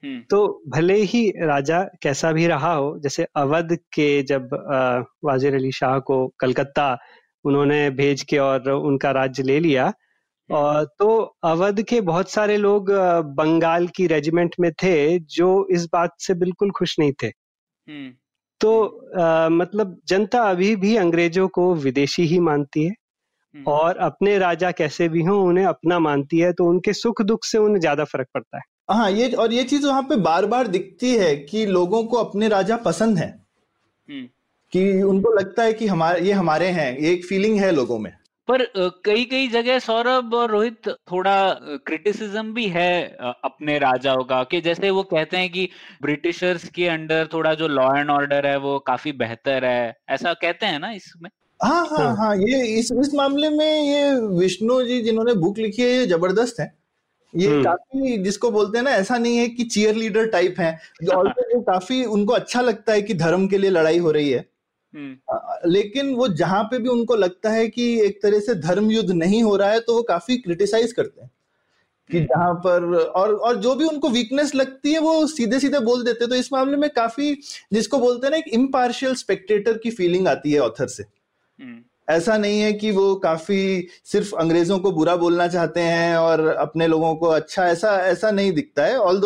हम्म। तो भले ही राजा कैसा भी रहा हो जैसे अवध के जब वाजिर अली शाह को कलकत्ता उन्होंने भेज के और उनका राज्य ले लिया हम्म। और तो अवध के बहुत सारे लोग बंगाल की रेजिमेंट में थे जो इस बात से बिल्कुल खुश नहीं थे हम्म। तो आ, मतलब जनता अभी भी अंग्रेज़ों को विदेशी ही मानती है हम्म। और अपने राजा कैसे भी हों उन्हें अपना मानती है तो उनके सुख दुख से उन्हें ज़्यादा फ़र्क पड़ता है। हाँ ये और ये चीज़ वहाँ पे बार बार दिखती है कि लोगों को अपने राजा पसंद है। हम्म। कि उनको लगता है कि हमारे ये हमारे हैं ये एक फीलिंग है लोगों में। पर कई कई जगह सौरभ और रोहित थोड़ा क्रिटिसिज्म भी है अपने राजाओं का कि जैसे वो कहते हैं कि ब्रिटिशर्स के अंडर थोड़ा जो लॉ एंड ऑर्डर है वो काफ़ी बेहतर है। ऐसा कहते हैं ना इसमें? हाँ हाँ हाँ। हाँ ये इस इस मामले में ये विष्णु जी जिन्होंने बुक लिखी है ये ज़बरदस्त है। ये हम्म। काफ़ी जिसको बोलते हैं ना ऐसा नहीं है कि चीयर लीडर टाइप है। काफ़ी उनको अच्छा लगता है कि धर्म के लिए लड़ाई हो रही है। हम्म, लेकिन वो जहाँ पे भी उनको लगता है कि एक तरह से धर्म युद्ध नहीं हो रहा है तो वो काफ़ी क्रिटिसाइज करते हैं। कि जहाँ पर और और जो भी उनको वीकनेस लगती है वो सीधे सीधे बोल देते हैं। तो इस मामले में काफ़ी जिसको बोलते हैं ना एक इम्पार्शियल स्पेक्टेटर की फीलिंग आती है ऑथर से। हम्म, ऐसा नहीं है कि वो काफ़ी सिर्फ़ अंग्रेज़ों को बुरा बोलना चाहते हैं और अपने लोगों को अच्छा ऐसा ऐसा नहीं दिखता है। ऑल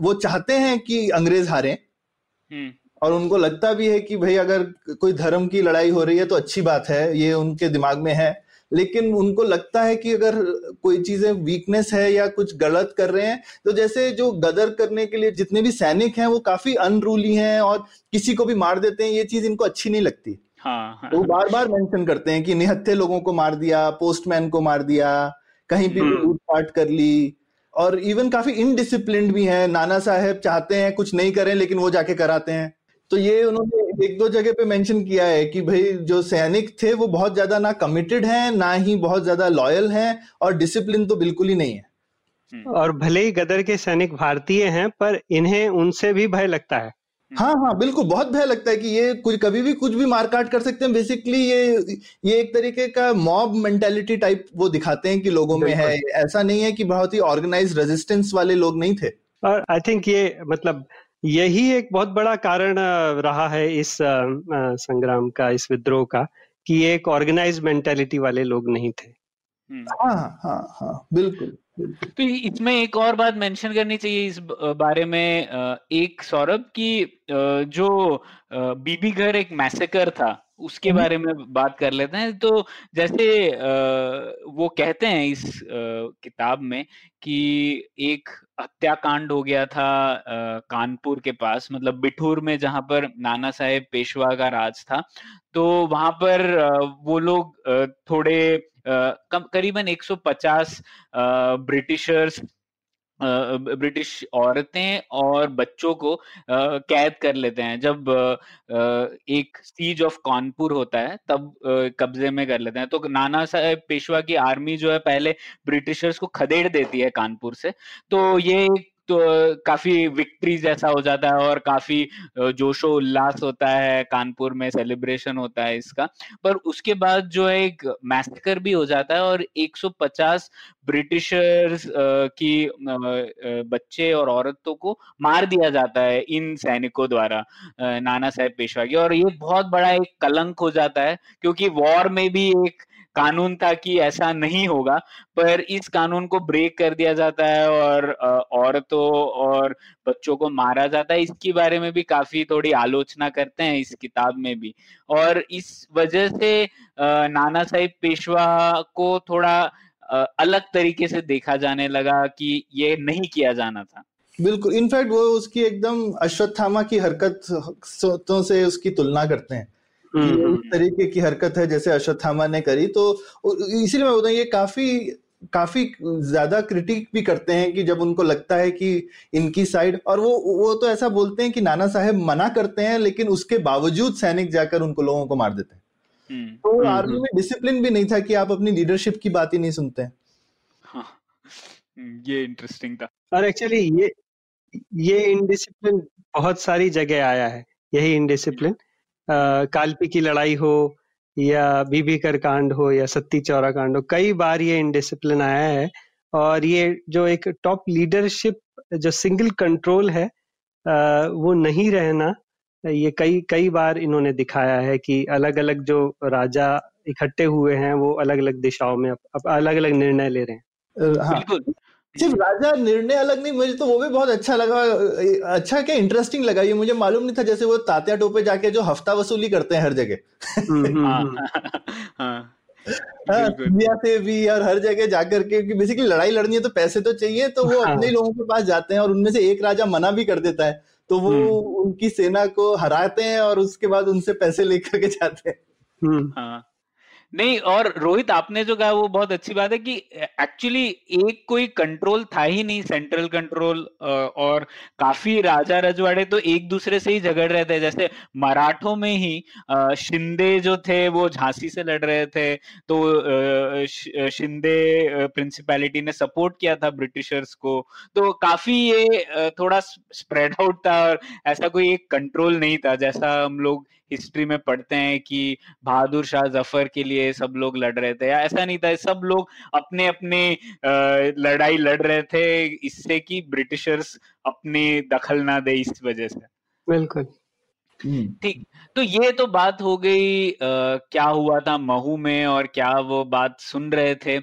वो चाहते हैं कि अंग्रेज़ हारें। हम्म, और उनको लगता भी है कि भाई अगर कोई धर्म की लड़ाई हो रही है तो अच्छी बात है ये उनके दिमाग में है। लेकिन उनको लगता है कि अगर कोई चीज़ें वीकनेस है या कुछ गलत कर रहे हैं तो जैसे जो गदर करने के लिए जितने भी सैनिक हैं वो काफ़ी अनरूली हैं और किसी को भी मार देते हैं ये चीज़ इनको अच्छी नहीं लगती। हाँ हाँ। तो वो बार बार मेंशन करते हैं कि निहत्थे लोगों को मार दिया पोस्टमैन को मार दिया कहीं भी हम्म। लूटपाट कर ली। और इवन काफ़ी इनडिसिप्लिन भी हैं। नाना साहेब चाहते हैं कुछ नहीं करें लेकिन वो जाके कराते हैं। तो ये उन्होंने एक दो जगह पे मेंशन किया है कि भाई जो सैनिक थे वो बहुत ज़्यादा ना कमिटेड हैं ना ही बहुत ज़्यादा लॉयल हैं और डिसिप्लिन तो बिल्कुल ही नहीं है। हम्म, और भले ही गदर के सैनिक भारतीय हैं पर इन्हें उनसे भी भय लगता है। हाँ हाँ बिल्कुल बहुत भय लगता है कि ये कुछ कभी भी कुछ भी मारकाट कर सकते हैं। बेसिकली ये ये एक तरीके का मॉब मेंटेलिटी टाइप वो दिखाते हैं कि लोगों में है। ऐसा नहीं है कि बहुत ही ऑर्गेनाइज रेजिस्टेंस वाले लोग नहीं थे। और आई थिंक ये मतलब यही एक बहुत बड़ा कारण रहा है इस संग्राम का इस विद्रोह का कि ये एक ऑर्गेनाइज मेंटेलिटी वाले लोग नहीं थे। हम्म। हाँ हाँ हाँ बिल्कुल बिल्कुल। तो इसमें एक और बात मेंशन करनी चाहिए इस बारे में एक सौरभ की जो बीबी घर एक मैसेकर था उसके हम्म। बारे में बात कर लेते हैं तो जैसे वो कहते हैं इस किताब में कि एक हत्याकांड हो गया था कानपुर के पास मतलब बिठूर में जहाँ पर नाना साहेब पेशवा का राज था तो वहाँ पर वो लोग थोड़े करीबन 150 अ, ब्रिटिशर्स ब्रिटिश औरतें और बच्चों को कैद कर लेते हैं। जब एक सीज ऑफ़ कानपुर होता है तब कब्जे में कर लेते हैं। तो नाना साहेब पेशवा की आर्मी जो है पहले ब्रिटिशर्स को खदेड़ देती है कानपुर से। तो ये एक तो काफ़ी विक्ट्री जैसा हो जाता है और काफ़ी जोशो उल्लास होता है, कानपुर में सेलिब्रेशन होता है इसका। पर उसके बाद जो है एक मैसेकर भी हो जाता है और 150 ब्रिटिशर्स की बच्चे और औरतों को मार दिया जाता है इन सैनिकों द्वारा नाना साहेब पेशवा की। और ये बहुत बड़ा एक कलंक हो जाता है, क्योंकि वॉर में भी एक कानून था कि ऐसा नहीं होगा, पर इस कानून को ब्रेक कर दिया जाता है और औरतों और बच्चों को मारा जाता है। इसके बारे में भी काफ़ी थोड़ी आलोचना करते हैं इस किताब में भी। और इस वजह से नाना साहिब पेशवा को थोड़ा अलग तरीके से देखा जाने लगा कि ये नहीं किया जाना था। बिल्कुल इनफैक्ट वो उसकी एकदम अश्वत्थामा की हरकतों से उसकी तुलना करते हैं। कि ये हम्म, इस तरीके की हरकत है जैसे अश्वत्थामा ने करी। तो इसीलिए मैं बोलता हूँ ये काफ़ी काफ़ी ज़्यादा क्रिटिक भी करते हैं कि जब उनको लगता है कि इनकी साइड और वो वो तो ऐसा बोलते हैं कि नाना साहेब मना करते हैं लेकिन उसके बावजूद सैनिक जाकर उनको लोगों को मार देते हैं। हम्म, तो हम्म, आर्मी हम्म। में डिसिप्लिन भी नहीं था कि आप अपनी लीडरशिप की बात ही नहीं सुनते। हैं। हाँ, हम्म, ये इंटरेस्टिंग था। और एक्चुअली ये ये इनडिसिप्लिन बहुत सारी जगह आया है यही इनडिसिप्लिन कालपी की लड़ाई हो या बीबी कर कांड हो या सत्ती चौरा कांड हो कई बार ये इनडिसिप्लिन आया है और ये जो एक टॉप लीडरशिप जो सिंगल कंट्रोल है वो नहीं रहना ये कई कई बार इन्होंने दिखाया है कि अलग अलग जो राजा इकट्ठे हुए हैं वो अलग अलग दिशाओं में अलग अलग निर्णय ले रहे हैं। हाँ। बिल्कुल। सिर्फ़ राजा निर्णय अलग नहीं मुझे तो वो भी बहुत अच्छा लगा अच्छा क्या इंटरेस्टिंग लगा ये मुझे मालूम नहीं था जैसे वो तात्या टोपे जाके जो हफ़्ता वसूली करते हैं हर जगह हम्म, हम्म, हाँ हम्म। हाँ हाँ, से भी और हर जगह जाकर के क्योंकि बेसिकली लड़ाई लड़नी है तो पैसे तो चाहिए तो वो। अपने ही लोगों के पास जाते हैं और उनमें से एक राजा मना भी कर देता है तो वो। उनकी सेना को हराते हैं और उसके बाद उनसे पैसे लेकर के जाते हैं हम्म, हाँ नहीं, और रोहित, आपने जो कहा वो बहुत अच्छी बात है कि एक्चुअली एक कोई कंट्रोल था ही नहीं सेंट्रल कंट्रोल और काफ़ी राजा रजवाड़े तो एक दूसरे से ही झगड़ रहे थे। जैसे मराठों में ही शिंदे जो थे वो झांसी से लड़ रहे थे तो शिंदे प्रिंसिपैलिटी ने सपोर्ट किया था ब्रिटिशर्स को। तो काफ़ी ये थोड़ा स्प्रेड आउट था और ऐसा कोई एक कंट्रोल नहीं था, जैसा हम लोग हिस्ट्री में पढ़ते हैं कि बहादुर शाह ज़फ़र के लिए सब लोग लड़ रहे थे। या ऐसा नहीं था सब लोग अपने अपने लड़ाई लड़ रहे थे इससे कि ब्रिटिशर्स अपने दखल ना दे इस वजह से। बिल्कुल। ठीक तो ये तो बात हो गई आ, क्या हुआ था महू में और क्या वो बात सुन रहे थे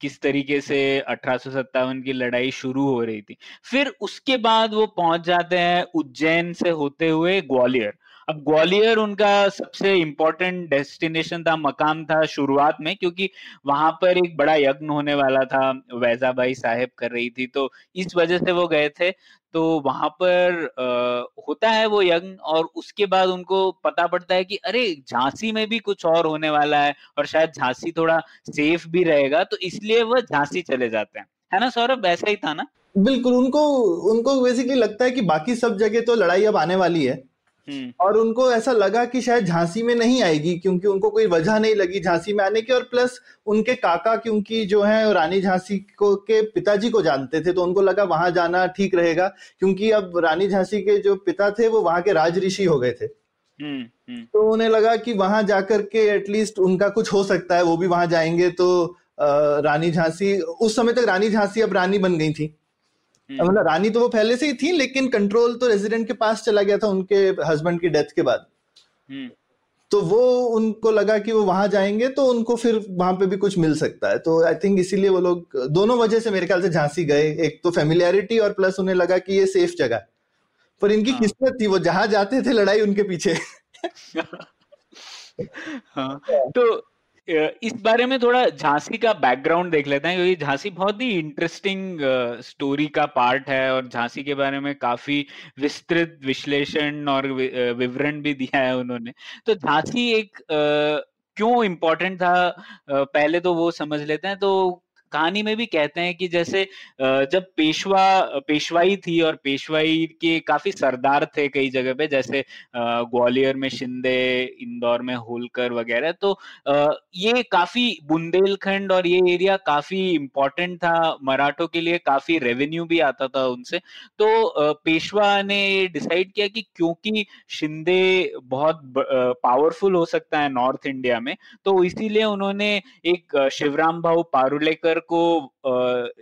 किस तरीके से अठारह की लड़ाई शुरू हो रही थी। फिर उसके बाद वो पहुँच जाते हैं उज्जैन से होते हुए ग्वालियर। अब ग्वालियर उनका सबसे इम्पोर्टेंट डेस्टिनेशन था मकाम था शुरुआत में क्योंकि वहाँ पर एक बड़ा यज्ञ होने वाला था वैजाबाई साहेब कर रही थी तो इस वजह से वो गए थे। तो वहाँ पर अ, होता है वो यज्ञ और उसके बाद उनको पता पड़ता है कि अरे झांसी में भी कुछ और होने वाला है और शायद झांसी थोड़ा सेफ़ भी रहेगा तो इसलिए वह झांसी चले जाते हैं। है ना सौरभ? ऐसा ही था ना? बिल्कुल उनको उनको बेसिकली लगता है कि बाकी सब जगह तो लड़ाई अब आने वाली है। और उनको ऐसा लगा कि शायद झांसी में नहीं आएगी क्योंकि उनको कोई वजह नहीं लगी झांसी में आने की और प्लस उनके काका क्योंकि जो है रानी झांसी को के पिताजी को जानते थे तो उनको लगा वहाँ जाना ठीक रहेगा क्योंकि अब रानी झांसी के जो पिता थे वो वहाँ के राज ऋषि हो गए थे। हम्म हम्म। तो उन्हें लगा कि वहाँ जाकर के एटलीस्ट उनका कुछ हो सकता है वो भी वहाँ जाएँगे तो रानी झांसी उस समय तक रानी झांसी अब रानी बन गई थी। हम्म मतलब रानी तो वो पहले से ही थी लेकिन कंट्रोल तो रेजिडेंट के पास चला गया था उनके हस्बैंड की डेथ के बाद। हम्म। तो वो उनको लगा कि वो वहाँ जाएँगे तो उनको फिर वहाँ पे भी कुछ मिल सकता है। तो आई थिंक इसीलिए वो लोग दोनों वजह से मेरे ख्याल से झांसी गए। एक तो फेमिलियरिटी और प्लस उन्हें लगा कि ये सेफ़ जगह है। पर इनकी हाँ। किस्मत थी वो जहाँ जाते थे लड़ाई उनके पीछे। हाँ। तो इस बारे में थोड़ा झांसी का बैकग्राउंड देख लेते हैं, क्योंकि झांसी बहुत ही इंटरेस्टिंग स्टोरी का पार्ट है और झांसी के बारे में काफ़ी विस्तृत विश्लेषण और विवरण भी दिया है उन्होंने। तो झांसी एक क्यों इम्पोर्टेंट था? पहले तो वो समझ लेते हैं तो कहानी में भी कहते हैं कि जैसे जब पेशवा, पेशवाई थी और पेशवाई के काफ़ी सरदार थे कई जगह पे, जैसे ग्वालियर में शिंदे, इंदौर में होलकर वगैरह तो ये काफ़ी बुंदेलखंड और ये एरिया काफ़ी इम्पोर्टेंट था, मराठों के लिए काफ़ी रेवेन्यू भी आता था उनसे तो पेशवा ने डिसाइड किया कि क्योंकि शिंदे बहुत पावरफुल हो सकता है नॉर्थ इंडिया में तो इसीलिए उन्होंने एक शिवराम भाऊ पारुलेकर को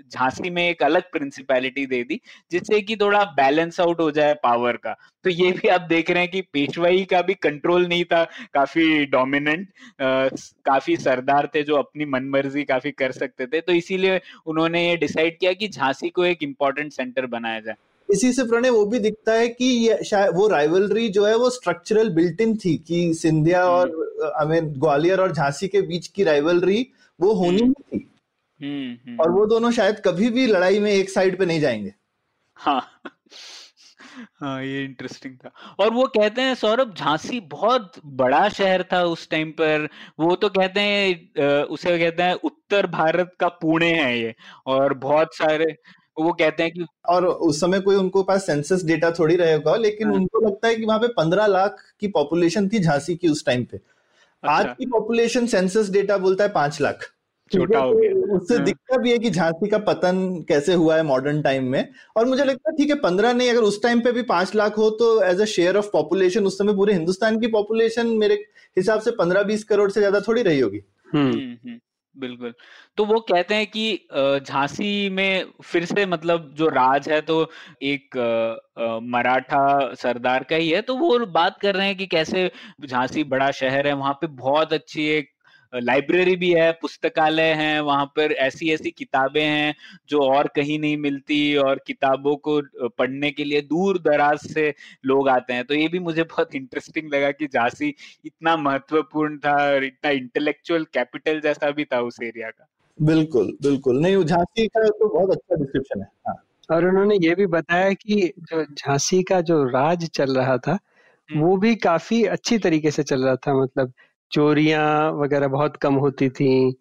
झांसी में एक अलग प्रिंसिपैलिटी दे दी जिससे कि थोड़ा बैलेंस आउट हो जाए पावर का। तो ये भी आप देख रहे हैं कि पेशवाई का भी कंट्रोल नहीं था। काफ़ी डोमिनेंट काफ़ी सरदार थे जो अपनी मनमर्जी काफ़ी कर सकते थे। तो इसीलिए उन्होंने ये डिसाइड किया कि झांसी को एक इम्पोर्टेंट सेंटर बनाया जाए। इसी से प्रणय वो भी दिखता है कि ये शायद वो राइवलरी जो है वो स्ट्रक्चरल बिल्ट इन थी कि सिंधिया और आई मीन ग्वालियर और झांसी के बीच की राइवलरी वो होनी थी। हम्म हम्म। और वो दोनों शायद कभी भी लड़ाई में एक साइड पे नहीं जाएँगे। हाँ। हाँ ये इंटरेस्टिंग था। और वो कहते हैं सौरभ झांसी बहुत बड़ा शहर था उस टाइम पर। वो तो कहते हैं उसे कहते हैं उत्तर भारत का पुणे है ये। और बहुत सारे वो कहते हैं कि और उस समय कोई उनको पास सेंसस डेटा थोड़ी रहेगा लेकिन हाँ। उनको लगता है कि वहाँ पे पंद्रह लाख की पॉपुलेशन थी झांसी की उस टाइम पे। अच्छा। आज की पॉपुलेशन सेंसस डेटा बोलता है पाँच लाख। छोटा हो गया। तो उससे हाँ। दिखता भी है कि झांसी का पतन कैसे हुआ है मॉडर्न टाइम में। और मुझे लगता है ठीक है पंद्रह नहीं अगर उस टाइम पे भी पाँच लाख हो तो as a share of population उस समय पूरे हिंदुस्तान की पॉपुलेशन मेरे हिसाब से पंद्रह बीस करोड़ से ज़्यादा थोड़ी रही होगी। हम्म। हम्म हम्म, बिल्कुल। तो वो कहते हैं कि झांसी में फिर से मतलब जो राज है तो एक मराठा सरदार का ही है। तो वो बात कर रहे हैं कि कैसे झांसी बड़ा शहर है वहाँ पे बहुत अच्छी एक लाइब्रेरी भी है पुस्तकालय है वहाँ पर ऐसी ऐसी किताबें हैं जो और कहीं नहीं मिलती और किताबों को पढ़ने के लिए दूर दराज से लोग आते हैं। तो ये भी मुझे बहुत इंटरेस्टिंग लगा कि झांसी इतना महत्वपूर्ण था और इतना इंटेलेक्चुअल कैपिटल जैसा भी था उस एरिया का। बिल्कुल बिल्कुल। नहीं झांसी का तो बहुत अच्छा डिस्क्रिप्शन है हाँ। और उन्होंने ये भी बताया कि जो झांसी का जो राज चल रहा था हम्म। वो भी काफ़ी अच्छी तरीके से चल रहा था मतलब चोरियाँ वगैरह बहुत कम होती थी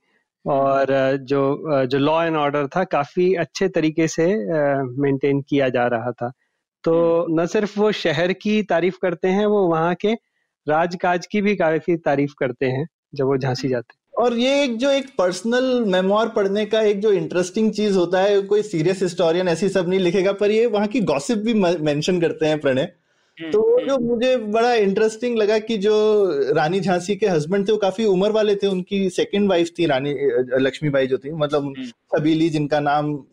और जो जो लॉ एंड ऑर्डर था काफ़ी अच्छे तरीके से मेंटेन किया जा रहा था। तो हम्म। न सिर्फ़ वो शहर की तारीफ़ करते हैं वो वहाँ के राजकाज की भी काफ़ी तारीफ़ करते हैं जब वो झांसी जाते हैं। और ये एक जो एक पर्सनल मेमोर पढ़ने का एक जो इंटरेस्टिंग चीज़ होता है कोई सीरियस हिस्टोरियन ऐसी सब नहीं लिखेगा पर ये वहाँ की गॉसिप भी मेंशन करते हैं प्रणय। हम्म, तो जो हम्म। मुझे बड़ा इंटरेस्टिंग लगा कि जो रानी झांसी के हस्बैंड थे वो काफ़ी उम्र वाले थे। उनकी सेकंड वाइफ थी रानी लक्ष्मीबाई जो थी। मतलब सबीली हम्म। जिनका नाम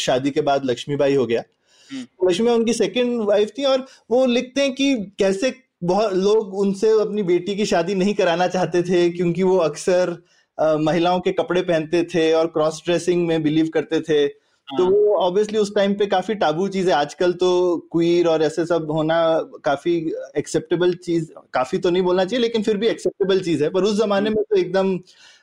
शादी के बाद लक्ष्मीबाई हो गया। लक्ष्मीबाई उनकी सेकंड वाइफ थी और वो लिखते हैं कि कैसे बहुत लोग उनसे अपनी बेटी की शादी नहीं कराना चाहते थे क्योंकि वो अक्सर महिलाओं के कपड़े पहनते थे और क्रॉस ड्रेसिंग में बिलीव करते थे। तो हाँ। वो ऑब्वियसली उस टाइम पे काफ़ी टाबू चीज़ है आजकल तो क्वीर और ऐसे सब होना काफ़ी एक्सेप्टेबल चीज़ काफ़ी तो नहीं बोलना चाहिए लेकिन फिर भी एक्सेप्टेबल चीज़ है पर उस जमाने हम्म। में तो एकदम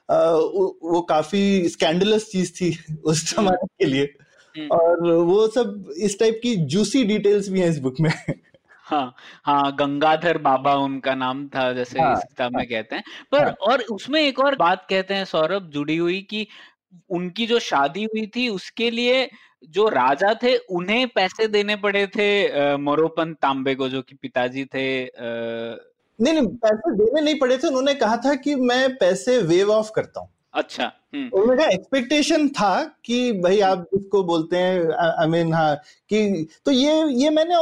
वो काफ़ी स्कैंडलस चीज़ थी उस हम्म। जमाने के लिए हम्म। और वो सब इस टाइप की जूसी डिटेल्स भी हैं इस बुक में हाँ हाँ गंगाधर बाबा उनका नाम था जैसे हाँ, इस किताब में हाँ, कहते हैं पर हाँ, और उसमें एक और बात कहते हैं सौरभ जुड़ी हुई कि उनकी जो शादी हुई थी, उसके लिए जो राजा थे, उन्हें पैसे देने पड़े थे मोरोपन तांबे को, जो कि पिताजी थे आ... नहीं नहीं, पैसे देने नहीं पड़े थे। उन्होंने कहा था कि मैं पैसे वेव ऑफ़ करता हूँ। अच्छा हम्म। उनका एक्सपेक्टेशन था कि भाई आप इसको बोलते हैं आई मीन हाँ कि तो ये ये मैंने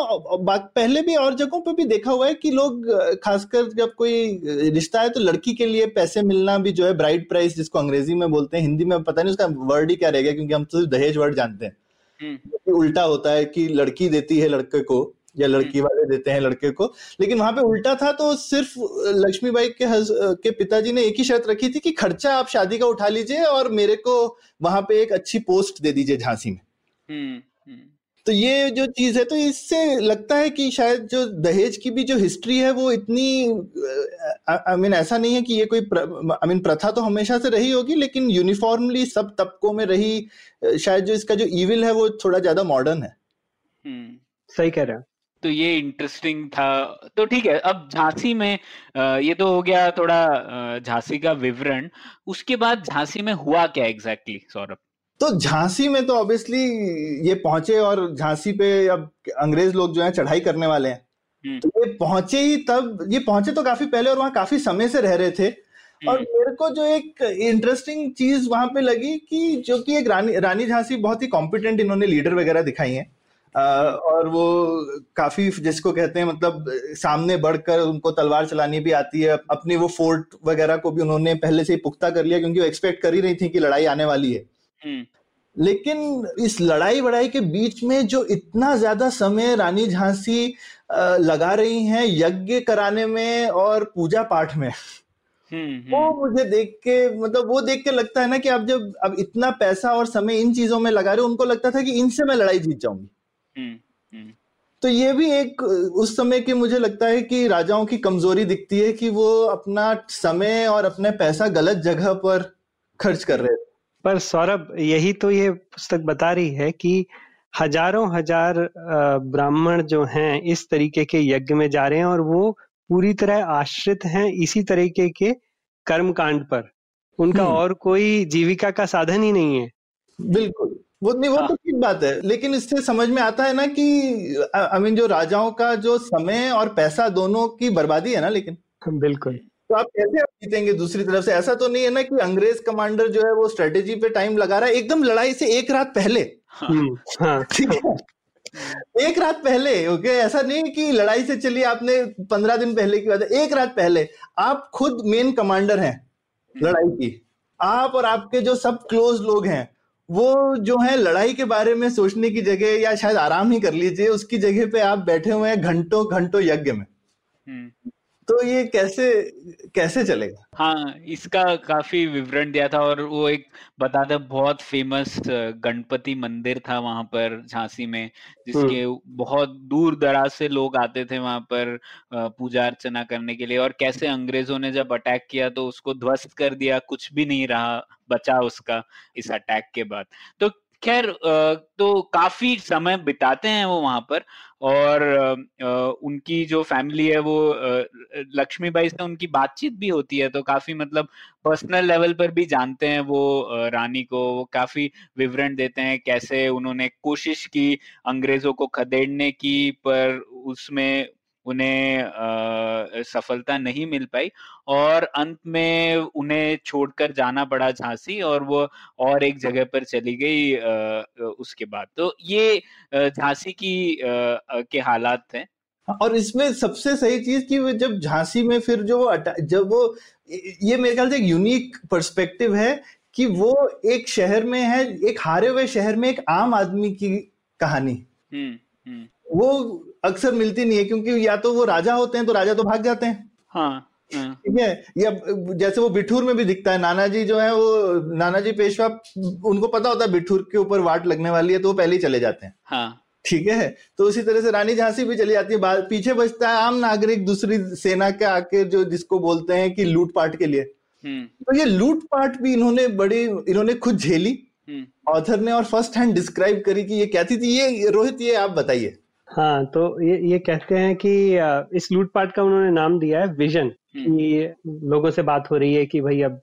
पहले भी और जगहों पे भी देखा हुआ है कि लोग खासकर जब कोई रिश्ता है तो लड़की के लिए पैसे मिलना भी जो है ब्राइड प्राइस जिसको अंग्रेज़ी में बोलते हैं हिंदी में पता नहीं उसका वर्ड ही क्या रहेगा क्योंकि हम तो दहेज वर्ड जानते हैं हम्म। उल्टा होता है कि लड़की देती है लड़के को या लड़की हम्म। वाले देते हैं लड़के को। लेकिन वहाँ पे उल्टा था तो सिर्फ़ लक्ष्मीबाई के हज, के पिताजी ने एक ही शर्त रखी थी कि खर्चा आप शादी का उठा लीजिए और मेरे को वहाँ पे एक अच्छी पोस्ट दे दीजिए झांसी में। हम्म, हम्म। तो ये जो चीज़ है तो इससे लगता है कि शायद जो दहेज की भी जो हिस्ट्री है वो इतनी आई मीन ऐसा नहीं है कि ये कोई आई मीन प्रथा तो हमेशा से रही होगी लेकिन यूनिफॉर्मली सब तबकों में रही शायद जो इसका जो इविल है वो थोड़ा ज़्यादा मॉडर्न है। सही कह रहे हैं। तो ये इंटरेस्टिंग था। तो ठीक है अब झांसी में ये तो हो गया थोड़ा झांसी का विवरण। उसके बाद झांसी में हुआ क्या एग्जैक्टली exactly, सौरभ? तो झांसी में तो ऑब्वियसली ये पहुँचे और झांसी पे अब अंग्रेज़ लोग जो है चढ़ाई करने वाले हैं। हम्म। तो ये पहुँचे ही तब ये पहुँचे तो काफ़ी पहले और वहाँ काफ़ी समय से रह रहे थे। और हम्म। मेरे को जो एक इंटरेस्टिंग चीज़ वहाँ पे लगी कि जो कि एक रानी रानी झांसी बहुत ही कॉम्पिटेंट इन्होंने लीडर वगैरह दिखाई हैं। और वो काफ़ी जिसको कहते हैं मतलब सामने बढ़कर उनको तलवार चलानी भी आती है अपने वो फोर्ट वगैरह को भी उन्होंने पहले से ही पुख्ता कर लिया क्योंकि वो एक्सपेक्ट कर ही रही थी कि लड़ाई आने वाली है हम्म। लेकिन इस लड़ाई वड़ाई के बीच में जो इतना ज़्यादा समय रानी झांसी लगा रही हैं यज्ञ कराने में और पूजा पाठ में हम्म, वो हम्म। मुझे देख के मतलब वो देख के लगता है ना कि अब जब अब इतना पैसा और समय इन चीज़ों में लगा रहे हो उनको लगता था कि इनसे मैं लड़ाई जीत जाऊँगी। तो ये भी एक उस समय की मुझे लगता है कि राजाओं की कमज़ोरी दिखती है कि वो अपना समय और अपने पैसा गलत जगह पर खर्च कर रहे पर सौरभ यही तो ये पुस्तक बता रही है कि हज़ारों हज़ार ब्राह्मण जो हैं इस तरीके के यज्ञ में जा रहे हैं और वो पूरी तरह आश्रित हैं इसी तरीके के कर्म कांड पर। उनका हम्म। और कोई जीविका का साधन ही नहीं है। बिल्कुल। वो नहीं वो हाँ। तो ठीक बात है लेकिन इससे समझ में आता है ना कि आई मीन जो राजाओं का जो समय और पैसा दोनों की बर्बादी है ना लेकिन। बिल्कुल। तो आप कैसे आप जीतेंगे दूसरी तरफ़ से? ऐसा तो नहीं है ना कि अंग्रेज़ कमांडर जो है वो स्ट्रेटेजी पे टाइम लगा रहा है एकदम लड़ाई से एक रात पहले। हम्म, हाँ, ठीक है? एक रात पहले ओके? ऐसा नहीं कि लड़ाई से चलिए आपने पंद्रह दिन पहले की बात है एक रात पहले। आप खुद मेन कमांडर हैं लड़ाई की। आप और आपके जो सब क्लोज लोग हैं वो जो है लड़ाई के बारे में सोचने की जगह या शायद आराम ही कर लीजिए, उसकी जगह पे आप बैठे हुए हैं घंटों घंटों यज्ञ में हम्म। तो ये कैसे कैसे चलेगा? हाँ इसका काफ़ी विवरण दिया था और वो एक बताते बहुत फ़ेमस गणपति मंदिर था वहाँ पर झांसी में जिसके बहुत दूर दराज से लोग आते थे वहाँ पर पूजा अर्चना करने के लिए और कैसे अंग्रेज़ों ने जब अटैक किया तो उसको ध्वस्त कर दिया कुछ भी नहीं रहा बचा उसका इस अटैक के बाद। तो खैर तो काफ़ी समय बिताते हैं वो वहाँ पर और उनकी जो फैमिली है वो लक्ष्मीबाई से उनकी बातचीत भी होती है तो काफ़ी मतलब पर्सनल लेवल पर भी जानते हैं वो रानी को, वो काफ़ी विवरण देते हैं कैसे उन्होंने कोशिश की अंग्रेज़ों को खदेड़ने की, पर उसमें उन्हें सफलता नहीं मिल पाई और अंत में उन्हें छोड़कर जाना पड़ा झांसी और वो और एक जगह पर चली गई उसके बाद। तो ये झांसी की के हालात थे और इसमें सबसे सही चीज़ कि वो जब झांसी में फिर जो वो जब वो ये मेरे ख्याल से एक यूनिक पर्सपेक्टिव है कि वो एक शहर में है एक हारे हुए शहर में एक आम आदमी की कहानी। हम्म, हम्म। वो अक्सर मिलती नहीं है क्योंकि या तो वो राजा होते हैं तो राजा तो भाग जाते हैं। हाँ, हाँ। ठीक है? या जैसे वो बिठूर में भी दिखता है नाना जी जो है वो नाना जी पेशवा उनको पता होता है बिठूर के ऊपर वाट लगने वाली है तो वो पहले ही चले जाते हैं। हाँ। ठीक है? तो उसी तरह से रानी झांसी भी चली जाती है पीछे बचता है आम नागरिक दूसरी सेना के आके जो जिसको बोलते हैं कि लूटपाट के लिए। हम्म। तो ये लूटपाट भी इन्होंने बड़ी इन्होंने खुद झेली। Author hmm. ने और फ़र्स्ट हैंड डिस्क्राइब करी कि ये क्या थी ये रोहित ये आप बताइए। हाँ तो ये ये कहते हैं कि इस लूटपाट का उन्होंने नाम दिया है विजन हम्म। कि लोगों से बात हो रही है कि भाई अब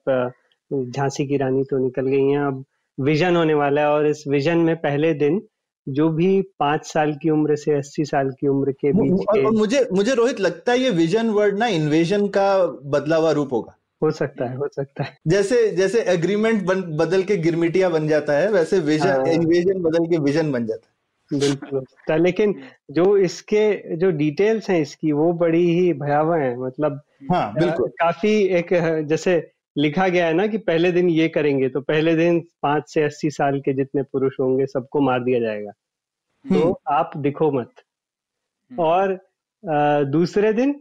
झांसी की रानी तो निकल गई हैं अब विजन होने वाला है और इस विजन में पहले दिन जो भी पाँच साल की उम्र से अस्सी साल की उम्र के बीच के मुझे मुझे रोहित लगता है ये विजन वर्ड ना इन्वेजन का बदला हुआ रूप होगा हो सकता है हो सकता है जैसे जैसे एग्रीमेंट बदल के गिरमिटिया बन जाता है वैसे विजन इन्वेजन हाँ। बदल के विजन बन जाता है बिल्कुल लेकिन। जो। इसके जो डिटेल्स हैं इसकी वो बड़ी ही भयावह है। मतलब हाँ बिल्कुल। काफ़ी एक जैसे लिखा गया है ना कि पहले दिन ये करेंगे तो पहले दिन पाँच से अस्सी साल के जितने पुरुष होंगे सबको मार दिया जाएगा। तो हम्म। आप दिखो मत। हम्म। और दूसरे दिन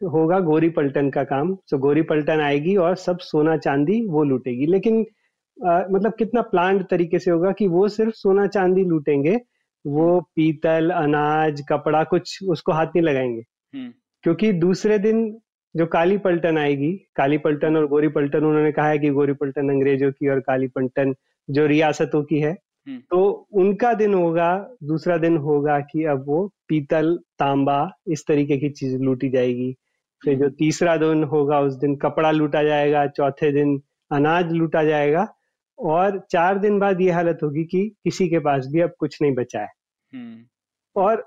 होगा गोरी पलटन का काम। तो गोरी पलटन आएगी और सब सोना चांदी वो लूटेगी। लेकिन आ, मतलब कितना प्लांट तरीके से होगा कि वो सिर्फ़ सोना चांदी लूटेंगे वो पीतल अनाज कपड़ा कुछ उसको हाथ नहीं लगाएँगे हम्म। क्योंकि दूसरे दिन जो काली पलटन आएगी काली पलटन और गोरी पलटन उन्होंने कहा है कि गोरी पलटन अंग्रेज़ों की और काली पलटन जो रियासतों की है हम्म। तो उनका दिन होगा दूसरा दिन होगा कि अब वो पीतल तांबा इस तरीके की चीज़ लूटी जाएगी फिर जो हम्म। तीसरा दिन होगा उस दिन कपड़ा लूटा जाएगा चौथे दिन अनाज लूटा जाएगा और चार दिन बाद ये हालत होगी कि किसी के पास भी अब कुछ नहीं बचा है हम्म। और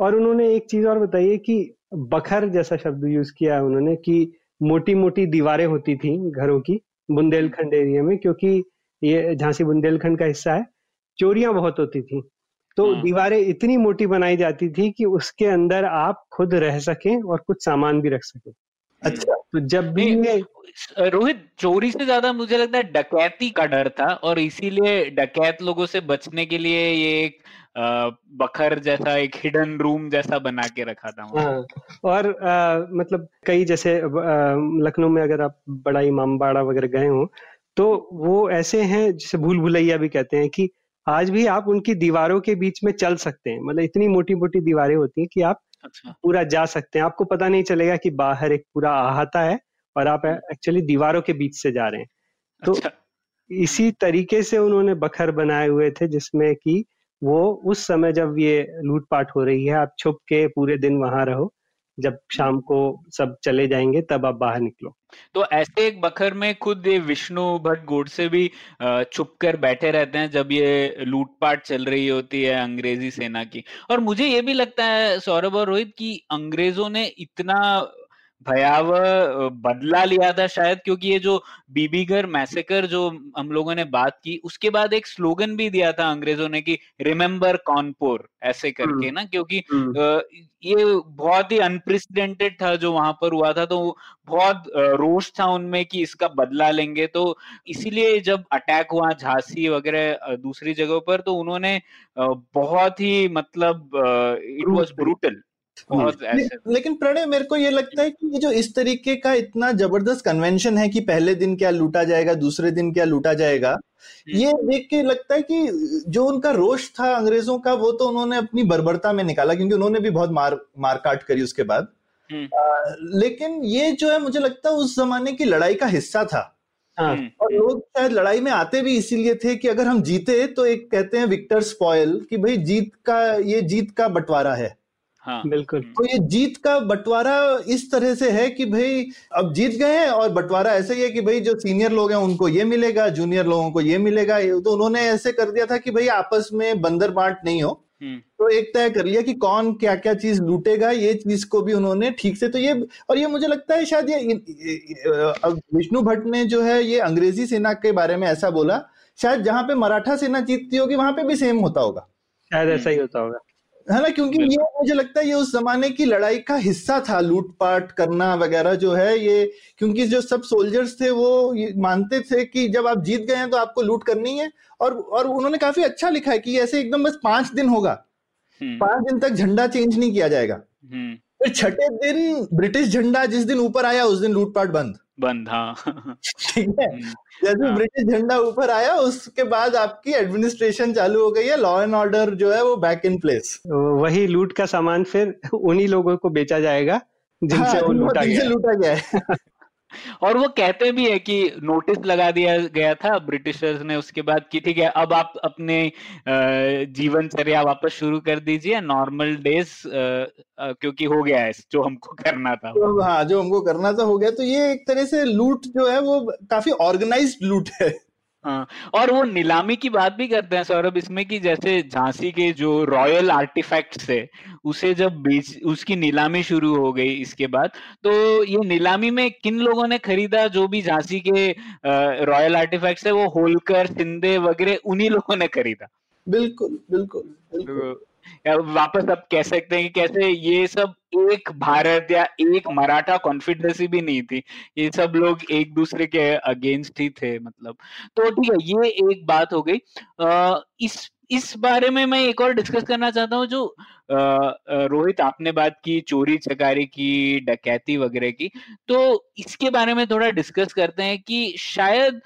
और उन्होंने एक चीज़ और बताई है कि बखर जैसा शब्द यूज़ किया है उन्होंने कि मोटी मोटी दीवारें होती थी घरों की बुंदेलखंड एरिया में क्योंकि ये झांसी बुंदेलखंड का हिस्सा है चोरियाँ बहुत होती थी तो हाँ। दीवारें इतनी मोटी बनाई जाती थी कि उसके अंदर आप खुद रह सकें और कुछ सामान भी रख सकें अच्छा। तो जब भी रोहित चोरी से ज़्यादा मुझे लगता है डकैती का डर था और इसीलिए डकैत लोगों से बचने के लिए ये एक बखर जैसा एक हिडन रूम जैसा बना के रखा था हाँ, और आ, मतलब कई जैसे लखनऊ में अगर आप बड़ा इमाम बाड़ा वगैरह गए हो तो वो ऐसे हैं जिसे भूल भुलैया भी कहते हैं कि आज भी आप उनकी दीवारों के बीच में चल सकते हैं। मतलब इतनी मोटी मोटी दीवारें होती हैं कि आप अच्छा। पूरा जा सकते हैं आपको पता नहीं चलेगा कि बाहर एक पूरा अहाता है और आप एक्चुअली दीवारों के बीच से जा रहे हैं तो अच्छा। इसी तरीके से उन्होंने बखर बनाए हुए थे जिसमें कि वो उस समय जब ये लूटपाट हो रही है आप छुप के पूरे दिन वहाँ रहो जब शाम को सब चले जाएँगे, तब आप बाहर निकलो। तो ऐसे एक बखर में खुद ये विष्णु भट्ट गोड से भी छुप कर बैठे रहते हैं जब ये लूटपाट चल रही होती है अंग्रेज़ी सेना की। और मुझे ये भी लगता है, सौरभ और रोहित, की अंग्रेज़ों ने इतना भयावह बदला लिया था शायद क्योंकि ये जो बीबीगर मैसेकर जो हम लोगों ने बात की उसके बाद एक स्लोगन भी दिया था अंग्रेज़ों ने कि रिमेम्बर कॉनपुर ऐसे करके ना क्योंकि ये बहुत ही अनप्रेसिडेंटेड था जो वहाँ पर हुआ था तो बहुत रोष था उनमें कि इसका बदला लेंगे तो इसीलिए जब अटैक हुआ झांसी वगैरह दूसरी जगहों पर तो उन्होंने बहुत ही मतलब इट वॉज़ ब्रूटल बहुत ऐसे। लेकिन प्रणय मेरे को ये लगता है कि ये जो इस तरीके का इतना ज़बरदस्त कन्वेंशन है कि पहले दिन क्या लूटा जाएगा दूसरे दिन क्या लूटा जाएगा। ये देख के लगता है कि जो उनका रोष था अंग्रेज़ों का वो तो उन्होंने अपनी बर्बरता में निकाला क्योंकि उन्होंने भी बहुत मार मारकाट करी उसके बाद। हम्म। आ, लेकिन ये जो है मुझे लगता है उस जमाने की लड़ाई का हिस्सा था। हाँ। हम्म, और लोग शायद लड़ाई में आते भी इसीलिए थे कि अगर हम जीते तो एक कहते हैं विक्टर स्पॉयल कि भाई जीत का ये जीत का बंटवारा है। हाँ। बिल्कुल। तो ये जीत का बंटवारा इस तरह से है कि भाई अब जीत गए हैं और बंटवारा ऐसे ही है कि भाई जो सीनियर लोग हैं उनको ये मिलेगा जूनियर लोगों को ये मिलेगा। तो उन्होंने ऐसे कर दिया था कि भाई आपस में बंदर बांट नहीं हो। हम्म, तो एक तय कर लिया कि कौन क्या क्या चीज़ लूटेगा ये चीज़ को भी उन्होंने ठीक से तो ये और ये मुझे लगता है शायद ये अब विष्णु भट्ट ने जो है ये अंग्रेज़ी सेना के बारे में ऐसा बोला शायद जहाँ पे मराठा सेना जीतती होगी वहाँ पे भी सेम होता होगा। शायद ऐसा ही होता होगा। है ना क्योंकि ये मुझे लगता है ये उस जमाने की लड़ाई का हिस्सा था लूटपाट करना वगैरह जो है ये क्योंकि जो सब सोल्जर्स थे वो ये मानते थे कि जब आप जीत गए हैं तो आपको लूट करनी है और और उन्होंने काफ़ी अच्छा लिखा है कि ऐसे एकदम बस पाँच दिन होगा। हम्म, पाँच दिन तक झंडा चेंज नहीं किया जाएगा। हम्म, फिर छठे दिन ब्रिटिश झंडा जिस दिन ऊपर आया उस दिन लूटपाट बंद। बंद हाँ। ठीक है। हम्म, जैसे हाँ। ब्रिटिश झंडा ऊपर आया उसके बाद आपकी एडमिनिस्ट्रेशन चालू हो गई है लॉ एंड ऑर्डर जो है वो बैक इन प्लेस वही लूट का सामान फिर उन्हीं लोगों को बेचा जाएगा जिनसे वो लूटा गया लूटा गया है। और वो कहते भी है कि नोटिस लगा दिया गया था ब्रिटिशर्स ने उसके बाद की ठीक है, अब आप अपने जीवनचर्या वापस शुरू कर दीजिए नॉर्मल डेज़ क्योंकि हो गया है, जो हमको करना था। तो हाँ जो हमको करना था, हो गया। तो ये एक तरह से लूट जो है, वो काफ़ी ऑर्गेनाइज्ड लूट हाँ। और वो नीलामी की बात भी करते हैं सौरभ इसमें कि जैसे झांसी के जो रॉयल आर्टिफैक्ट्स है उसे जब बेच उसकी नीलामी शुरू हो गई इसके बाद तो ये नीलामी में किन लोगों ने खरीदा जो भी झांसी के रॉयल आर्टिफैक्ट्स है वो होलकर सिंधे वगैरह उन्हीं लोगों ने खरीदा? बिल्कुल बिल्कुल बिल्कुल। तो वापस आप कह सकते हैं कि कैसे ये सब एक भारत या एक मराठा कॉन्फिडेंसी भी नहीं थी। ये सब लोग एक दूसरे के अगेंस्ट ही थे मतलब। तो ठीक है, ये एक बात हो गई। इस इस बारे में मैं एक और डिस्कस करना चाहता हूँ जो रोहित, आपने बात की चोरी, चकारी की, डकैती वगैरह की तो इसके बारे में थोड़ा डिस्कस करते हैं कि शायद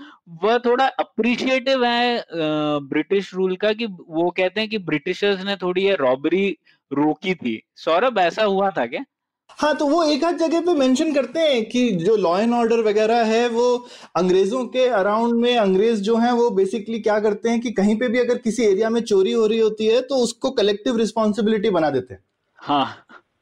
वह थोड़ा अप्रिशिएटिव है ब्रिटिश रूल का कि वो कहते हैं कि ब्रिटिशर्स ने थोड़ी ये रॉबरी रोकी थी। सौरभ, ऐसा हुआ था क्या? हाँ तो वो एक आध जगह पे मेंशन करते हैं कि जो लॉ एंड ऑर्डर वगैरह है वो अंग्रेज़ों के अराउंड में अंग्रेज़ जो हैं वो बेसिकली क्या करते हैं कि कहीं पे भी अगर किसी एरिया में चोरी हो रही होती है तो उसको कलेक्टिव रिस्पॉन्सिबिलिटी बना देते हैं। हाँ।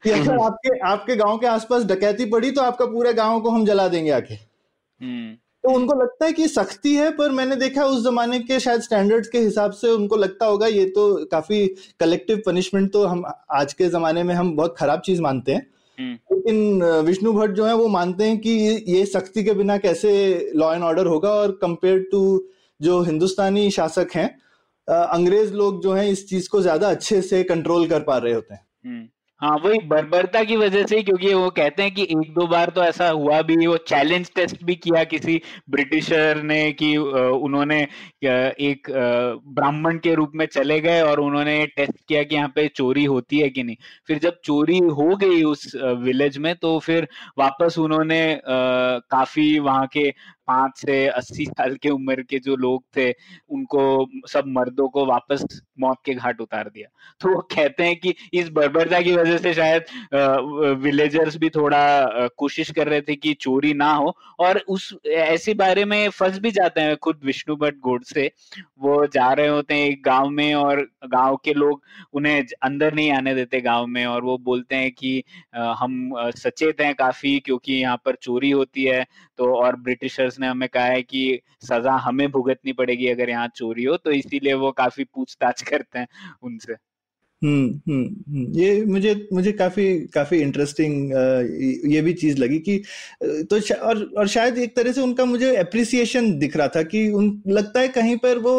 कि अगर आपके आपके गाँव के आसपास डकैती पड़ी तो आपका पूरे गाँव को हम जला देंगे आके। हम्म। तो उनको लगता है कि सख्ती है पर मैंने देखा उस जमाने के शायद स्टैंडर्ड्स के हिसाब से उनको लगता होगा ये तो काफ़ी कलेक्टिव पनिशमेंट तो हम आज के जमाने में हम बहुत खराब चीज़ मानते हैं। हम्म लेकिन विष्णु भट्ट जो है वो मानते हैं कि ये- ये सख्ती के बिना कैसे लॉ एंड ऑर्डर होगा और कंपेयर टू जो हिंदुस्तानी शासक हैं अंग्रेज़ लोग जो हैं इस चीज़ को ज़्यादा अच्छे से कंट्रोल कर पा रहे होते हैं। हम्म। हाँ वही बर्बरता की वजह से क्योंकि वो कहते हैं कि एक दो बार तो ऐसा हुआ भी, वो चैलेंज टेस्ट भी किया किसी ब्रिटिशर ने कि उन्होंने एक ब्राह्मण के रूप में चले गए और उन्होंने टेस्ट किया कि यहाँ पे चोरी होती है कि नहीं। फिर जब चोरी हो गई उस विलेज में तो फिर वापस उन्होंने काफ़ी वहाँ के पाँच से अस्सी साल के उम्र के जो लोग थे, उनको सब मर्दों को वापस मौत के घाट उतार दिया। तो वो कहते हैं कि इस बर्बरता की वजह से शायद विलेजर्स भी थोड़ा कोशिश कर रहे थे कि चोरी ना हो। और उस, ऐसे बारे में फंस भी जाते हैं खुद विष्णु भट्ट गोडसे वो जा रहे होते हैं एक गाँव में और गाँव के लोग उन्हें अंदर नहीं आने देते गाँव में और वो बोलते हैं कि हम सचेत हैं काफ़ी क्योंकि यहाँ पर चोरी होती है। तो और ब्रिटिशर्स ने हमें कहा है कि सजा हमें भुगतनी पड़ेगी अगर यहाँ चोरी हो तो इसीलिए वो काफ़ी पूछताछ करते हैं उनसे। हम्म हम्म हम्म, ये मुझे मुझे काफ़ी काफ़ी इंटरेस्टिंग ये भी चीज़ लगी कि तो शा- और और शायद एक तरह से उनका मुझे अप्रिसिएशन दिख रहा था कि उन लगता है कहीं पर वो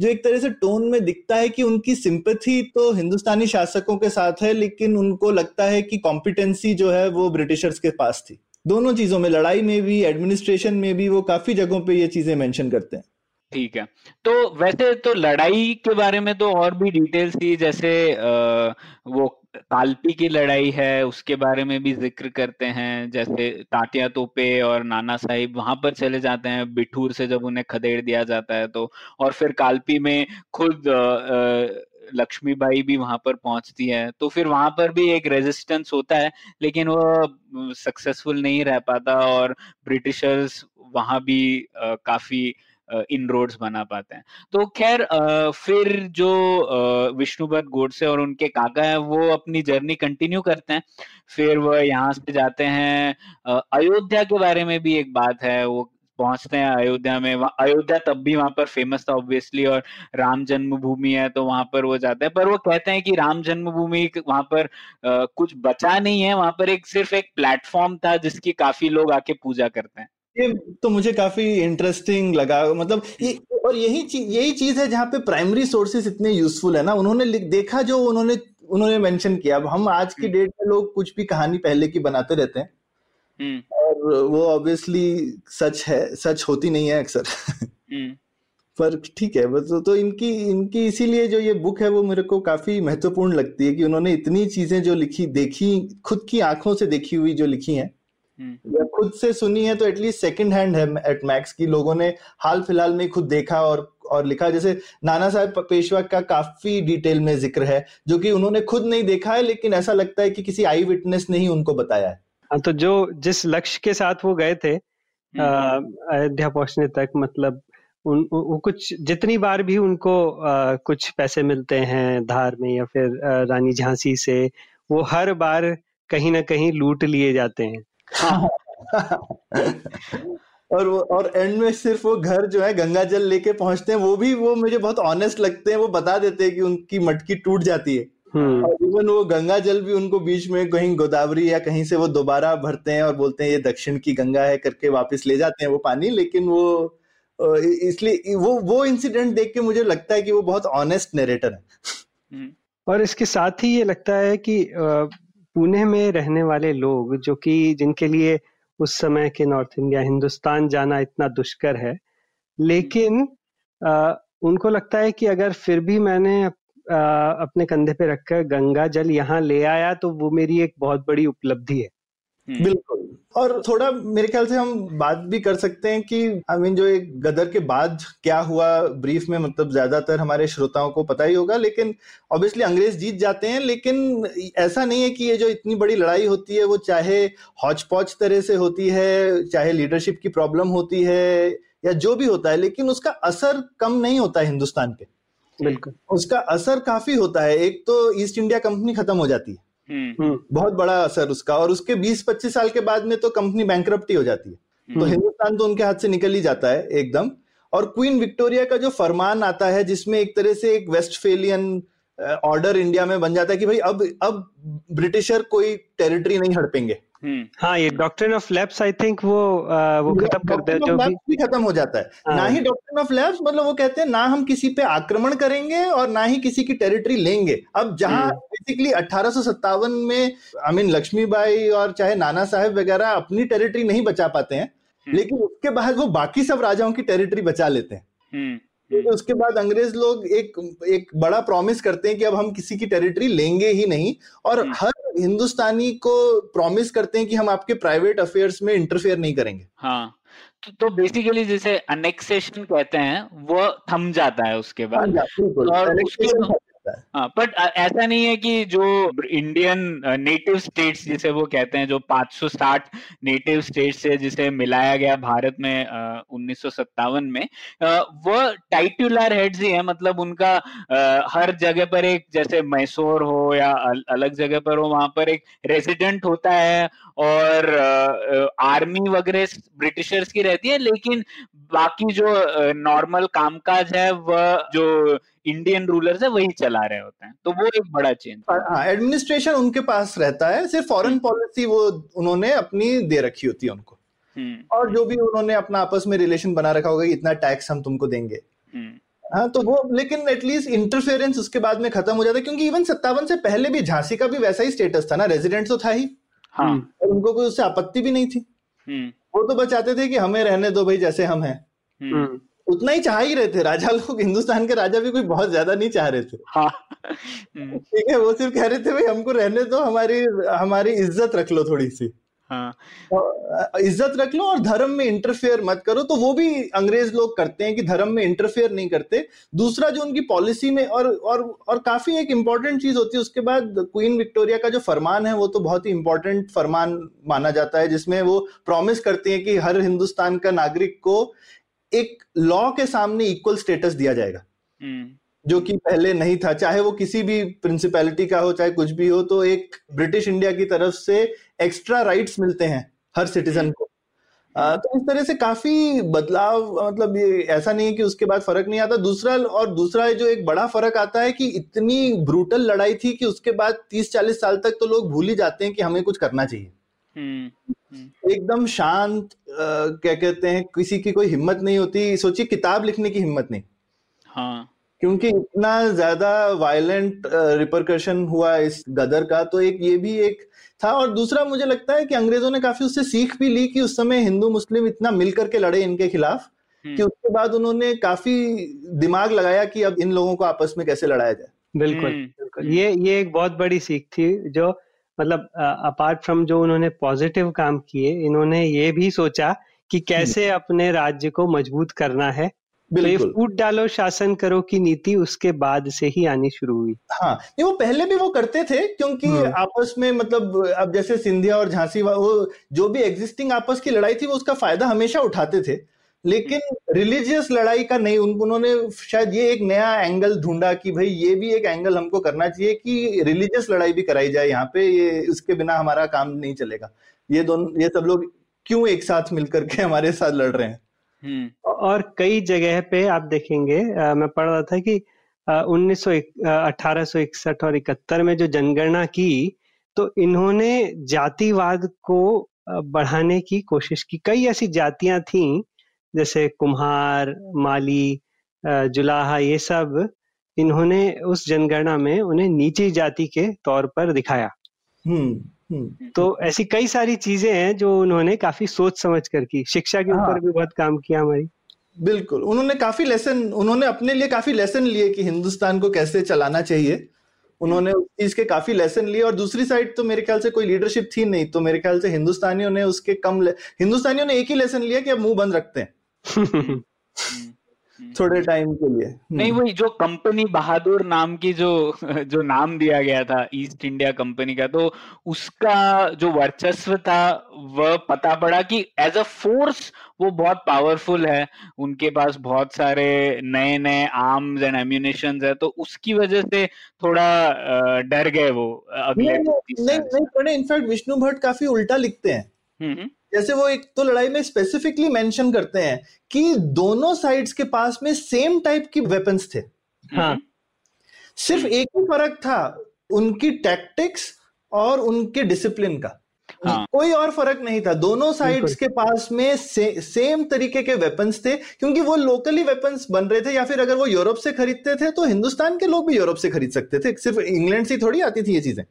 जो एक तरह से टोन में दिखता है कि उनकी सिंपथी तो हिंदुस्तानी शासकों के साथ है लेकिन उनको लगता है कि कॉम्पिटेंसी जो है वो ब्रिटिशर्स के पास थी। दोनों चीज़ों में लड़ाई में भी एडमिनिस्ट्रेशन में भी वो काफ़ी जगहों पे ये चीज़ें मेंशन करते हैं। ठीक है। तो वैसे तो लड़ाई के बारे में तो और भी डिटेल्स थी जैसे आ, वो कालपी की लड़ाई है उसके बारे में भी ज़िक्र करते हैं जैसे ताटिया तोपे और नाना साहिब वहाँ पर चले जाते हैं बिठूर से जब उन्हें खदेड़ दिया जाता है तो और फिर कालपी में खुद लक्ष्मीबाई भी वहाँ पर पहुँचती है तो फिर वहाँ पर भी एक रेजिस्टेंस होता है, लेकिन वो सक्सेसफुल नहीं रह पाता और ब्रिटिशर्स वहाँ भी काफ़ी इन रोड्स बना पाते हैं। तो खैर फिर जो विष्णुभट्ट गोडसे और उनके काका है, वो अपनी जर्नी कंटिन्यू करते हैं। फिर वह यहाँ से जाते हैं अयोध्या के बारे में भी एक बात है, वो पहुँचते हैं अयोध्या में। अयोध्या तब भी वहाँ पर फ़ेमस था ऑब्वियसली और राम जन्मभूमि है तो वहाँ पर वो जाते हैं। पर वो कहते हैं कि राम जन्मभूमि वहाँ पर आ, कुछ बचा नहीं है। वहाँ पर एक सिर्फ़ एक प्लेटफॉर्म था जिसकी काफ़ी लोग आके पूजा करते हैं। ये तो मुझे काफ़ी इंटरेस्टिंग लगा। मतलब ये और यही चीज़ यही चीज़ है जहाँ पे प्राइमरी सोर्सेस इतने यूजफुल है ना। उन्होंने देखा जो उन्होंने उन्होंने मेंशन किया। अब हम आज की डेट में लोग कुछ भी कहानी पहले की बनाते रहते हैं। हम्म। और वो ऑब्वियसली सच है सच होती नहीं है अक्सर। हम्म। पर ठीक है तो, तो इनकी इनकी इसीलिए जो ये बुक है वो मेरे को काफ़ी महत्वपूर्ण लगती है कि उन्होंने इतनी चीज़ें जो लिखी देखी खुद की आँखों से देखी हुई जो लिखी हैं। हम्म। या खुद से सुनी है तो एटलीस्ट सेकंड हैंड है एट मैक्स की। लोगों ने हाल फ़िलहाल में खुद देखा और और लिखा। जैसे नाना साहब पेशवा का काफ़ी डिटेल में ज़िक्र है जो कि उन्होंने खुद नहीं देखा है लेकिन ऐसा लगता है कि किसी आई विटनेस ने ही उनको बताया है। हाँ तो जो जिस लक्ष्य के साथ वो गए थे हम्म। अयोध्या पहुँचने तक मतलब उन वो कुछ जितनी बार भी उनको आ, कुछ पैसे मिलते हैं धार में या फिर आ, रानी झांसी से वो हर बार कहीं ना कहीं लूट लिए जाते हैं हाँ। और वो और एंड में सिर्फ़ वो घर जो है गंगा जल लेके पहुँचते हैं वो भी वो मुझे बहुत ऑनेस्ट लगते हैं वो बता देते हैं कि उनकी मटकी टूट जाती है हम्म। इवन वो गंगा जल भी उनको बीच में कहीं गोदावरी या कहीं से वो दोबारा भरते हैं और बोलते हैं ये दक्षिण की गंगा है करके वापस ले जाते हैं वो पानी। लेकिन वो इसलिए वो वो इंसिडेंट देख के मुझे लगता है कि वो बहुत ऑनेस्ट नरेटर है। हम्म। और इसके साथ ही ये लगता है कि पुणे में रहने वाले लोग जो कि जिनके लिए उस समय के नॉर्थ इंडिया हिंदुस्तान जाना इतना दुष्कर है लेकिन आ, उनको लगता है कि अगर फिर भी मैंने अपने कंधे पे रखकर गंगा जल यहाँ ले आया तो वो मेरी एक बहुत बड़ी उपलब्धि है। हम्म। बिल्कुल। और थोड़ा मेरे ख्याल से हम बात भी कर सकते हैं कि आई मीन जो एक गदर के बाद क्या हुआ ब्रीफ में मतलब ज़्यादातर हमारे श्रोताओं को पता ही होगा लेकिन ऑब्वियसली अंग्रेज़ जीत जाते हैं लेकिन ऐसा नहीं है कि ये जो इतनी बड़ी लड़ाई होती है वो चाहे हौच पौच तरह से होती है चाहे लीडरशिप की प्रॉब्लम होती है या जो भी होता है लेकिन उसका असर कम नहीं होता है हिंदुस्तान पे। बिल्कुल उसका असर काफ़ी होता है एक तो ईस्ट इंडिया कंपनी खत्म हो जाती है हम्म। हम्म। बहुत बड़ा असर उसका और उसके 20-25 साल के बाद में तो कंपनी बैंक हो जाती है तो हम्म। हिंदुस्तान तो उनके हाथ से निकल ही जाता है एकदम और क्वीन विक्टोरिया का जो फरमान आता है जिसमें एक तरह से एक वेस्टफेलियन ऑर्डर इंडिया में बन जाता है कि भाई अब अब ब्रिटिशर कोई टेरिटरी नहीं हड़पेंगे हम्म। हाँ ये doctrine of lapse I think वो आ, वो खत्म करते हैं जो भी खत्म हो जाता है हाँ। ना ही डॉक्ट्रिन ऑफ़ लैब्स मतलब वो कहते हैं ना हम किसी पे आक्रमण करेंगे और ना ही किसी की टेरिटरी लेंगे अब जहाँ बेसिकली हम्म। अठारह में आई मीन लक्ष्मीबाई और चाहे नाना साहेब वगैरह अपनी टेरिटरी नहीं बचा पाते हैं हम्म। लेकिन उसके बाद वो बाकी सब राजाओं की टेरिटरी बचा लेते हैं तो उसके बाद अंग्रेज़ लोग एक एक बड़ा प्रॉमिस करते हैं कि अब हम किसी की टेरिटरी लेंगे ही नहीं। और हर हिंदुस्तानी को प्रॉमिस करते हैं कि हम आपके प्राइवेट अफेयर्स में इंटरफेयर नहीं करेंगे। हाँ तो, तो बेसिकली जिसे अनेक्सेशन कहते हैं वो थम जाता है उसके बाद। हाँ, और उसके हाँ। बट ऐसा नहीं है कि जो इंडियन नेटिव स्टेट्स जिसे वो कहते हैं, जो 560 नेटिव स्टेट्स से जिसे मिलाया गया भारत में उन्नीस सौ सत्तावन में वो टाइटुलर हेड्स ही है। मतलब उनका हर जगह पर एक, जैसे मैसूर हो या अलग जगह पर हो, वहाँ पर एक रेजिडेंट होता है और आर्मी वगैरह ब्रिटिशर्स की रहती है, लेकिन बाकी जो नॉर्मल कामकाज है, वह जो इंडियन रूलर्स है वही चला रहे होते हैं। तो वो एक बड़ा चेंज हाँ एडमिनिस्ट्रेशन उनके पास रहता है सिर्फ़ फॉरेन पॉलिसी हम्म। वो उन्होंने अपनी दे रखी होती है उनको। हम्म। और जो भी उन्होंने अपना आपस में रिलेशन बना रखा होगा इतना टैक्स हम तुमको देंगे। हम्म। हाँ तो वो लेकिन एटलीस्ट इंटरफेरेंस उसके बाद में खत्म हो जाता है क्योंकि इवन सत्तावन से पहले भी झांसी का भी वैसा ही स्टेटस था ना रेजिडेंट तो था ही। हाँ। और उनको कोई उससे आपत्ति भी नहीं थी। वो तो बचाते थे कि हमें रहने दो भाई जैसे हम हैं। उतना ही चाह ही रहे थे। राजा लोग हिंदुस्तान के राजा भी कोई बहुत ज़्यादा नहीं चाह रहे थे। हाँ। हम्म, ठीक है वो सिर्फ़ कह रहे थे भाई हमको रहने दो हमारी हमारी इज़्ज़त रख लो थोड़ी सी। हाँ। इज़्ज़त रख लो और धर्म में इंटरफेयर मत करो। तो वो भी अंग्रेज़ लोग करते हैं कि धर्म में इंटरफेयर नहीं करते। दूसरा जो उनकी पॉलिसी में और और और काफ़ी एक इंपॉर्टेंट चीज़ होती है उसके बाद क्वीन विक्टोरिया का जो फरमान है वो तो बहुत ही इंपॉर्टेंट फरमान माना जाता है जिसमें वो प्रॉमिस करती है कि हर हिंदुस्तान का नागरिक को एक लॉ के सामने इक्वल स्टेटस दिया जाएगा। हम्म, जो कि पहले नहीं था चाहे वो किसी भी प्रिंसिपैलिटी का हो चाहे कुछ भी हो तो एक ब्रिटिश इंडिया की तरफ़ से एक्स्ट्रा राइट्स मिलते हैं हर सिटीजन को। आ, तो इस तरह से काफ़ी बदलाव मतलब ये ऐसा नहीं है कि उसके बाद फ़र्क नहीं आता। दूसरा और दूसरा जो एक बड़ा फ़र्क आता है कि इतनी ब्रूटल लड़ाई थी कि उसके बाद तीस चालीस साल तक तो लोग भूल ही जाते हैं कि हमें कुछ करना चाहिए। हम्म, हम्म, एकदम शांत क्या कहते हैं किसी की कोई हिम्मत नहीं होती। सोचिए किताब लिखने की हिम्मत नहीं। हाँ। क्योंकि इतना ज़्यादा वायलेंट रिपरकशन हुआ इस गदर का तो एक ये भी एक था। और दूसरा मुझे लगता है कि अंग्रेज़ों ने काफ़ी उससे सीख भी ली कि उस समय हिंदू मुस्लिम इतना मिल करके लड़े इनके खिलाफ कि हम्म, उसके बाद उन्होंने काफ़ी दिमाग लगाया कि अब इन लोगों को आपस में कैसे लड़ाया जाए। बिल्कुल हम्म, बिल्कुल। हम्म। ये ये एक बहुत बड़ी सीख थी जो मतलब अपार्ट फ्रॉम जो उन्होंने पॉजिटिव काम किए इन्होंने ये भी सोचा कि कैसे अपने राज्य को मज़बूत करना है। तो ये फूट डालो शासन करो की नीति उसके बाद से ही आनी शुरू हुई। हाँ नहीं वो पहले भी वो करते थे क्योंकि हम्म। आपस में मतलब अब जैसे सिंधिया और झांसी वो जो भी एग्जिस्टिंग आपस की लड़ाई थी वो उसका फ़ायदा हमेशा उठाते थे। लेकिन रिलीजियस लड़ाई का नहीं उन, उन्होंने शायद ये एक नया एंगल ढूंढा कि भाई ये भी एक एंगल हमको करना चाहिए कि रिलीजियस लड़ाई भी कराई जाए यहाँ पे ये उसके बिना हमारा काम नहीं चलेगा। ये दोनों ये सब लोग क्यों एक साथ मिलकर के हमारे साथ लड़ रहे हैं? हम्म, और कई जगह पे आप देखेंगे अ, मैं पढ़ रहा था कि उन्नीस सौ अठारह सौ इकसठ और इकहत्तर में जो जनगणना की तो इन्होंने जातिवाद को बढ़ाने की कोशिश की। कई ऐसी जातियाँ थीं जैसे कुम्हार माली जुलाहा ये सब इन्होंने उस जनगणना में उन्हें नीची जाति के तौर पर दिखाया। हम्म हम्म। तो ऐसी कई सारी चीज़ें हैं जो उन्होंने काफ़ी सोच समझ कर की शिक्षा के हाँ। ऊपर भी बहुत काम किया हमारी। बिल्कुल उन्होंने काफ़ी लेसन उन्होंने अपने लिए काफ़ी लेसन लिए कि हिंदुस्तान को कैसे चलाना चाहिए। उन्होंने उस चीज़ के काफ़ी लेसन लिए और दूसरी साइड तो मेरे ख्याल से कोई लीडरशिप थी नहीं तो मेरे ख्याल से हिंदुस्तानियों ने उसके कम हिंदुस्तानियों ने एक ही लेसन लिया कि अब मुँह बंद रखते हैं। थोड़े टाइम के लिए। नहीं हम्म, वही जो कंपनी बहादुर नाम की जो जो नाम दिया गया था ईस्ट इंडिया कंपनी का तो उसका जो वर्चस्व था वह पता पड़ा कि एज अ फोर्स वो बहुत पावरफुल है। उनके पास बहुत सारे नए नए आर्म्स एंड एम्यूनेशन है तो उसकी वजह से थोड़ा डर गए वो अगले नहीं नहीं 30 नहीं नहीं पढ़े इनफैक्ट विष्णु भट्ट काफ़ी उल्टा लिखते हैं। हम्म, हम्म, जैसे वो एक तो लड़ाई में स्पेसिफिकली मेंशन करते हैं कि दोनों साइड्स के पास में सेम टाइप की वेपन्स थे। हाँ। हम्म, सिर्फ़ एक ही फ़र्क था उनकी टैक्टिक्स और उनके डिसिप्लिन का। हाँ। कोई और फ़र्क नहीं था। दोनों साइड्स के पास में से, सेम तरीके के वेपन्स थे क्योंकि वो लोकली वेपन्स बन रहे थे या फिर अगर वो यूरोप से खरीदते थे तो हिंदुस्तान के लोग भी यूरोप से खरीद सकते थे। सिर्फ़ इंग्लैंड से थोड़ी आती थी ये चीज़ें।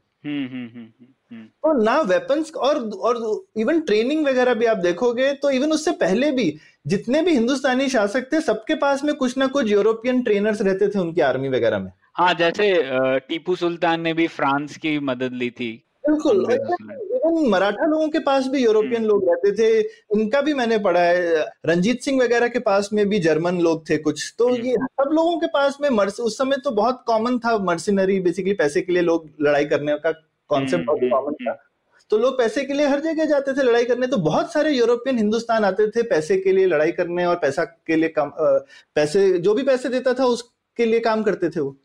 हम्म, हम्म, हम्म, हम्म, हम्म, तो ना वेपन्स और और इवन ट्रेनिंग वगैरह भी आप देखोगे तो इवन उससे पहले भी जितने भी हिंदुस्तानी शासक थे सबके पास में कुछ ना कुछ यूरोपियन ट्रेनर्स रहते थे उनकी आर्मी वगैरह में। हाँ जैसे टीपू सुल्तान ने भी फ्रांस की मदद ली थी। बिल्कुल। इवन मराठा लोगों के पास भी यूरोपियन लोग रहते थे इनका भी मैंने पढ़ा है रंजीत सिंह वगैरह के पास में भी जर्मन लोग थे कुछ। तो ये सब लोगों के पास में मर्स उस समय तो बहुत कॉमन था मर्सिनरी बेसिकली पैसे के लिए लोग लड़ाई करने का कॉन्सेप्ट बहुत हम्म, कॉमन था। तो लोग पैसे के लिए हर जगह जाते थे लड़ाई करने। तो बहुत सारे यूरोपियन हिंदुस्तान आते थे पैसे के लिए लड़ाई करने और पैसा के लिए काम पैसे जो भी पैसे देता था उसके लिए काम करते थे वो।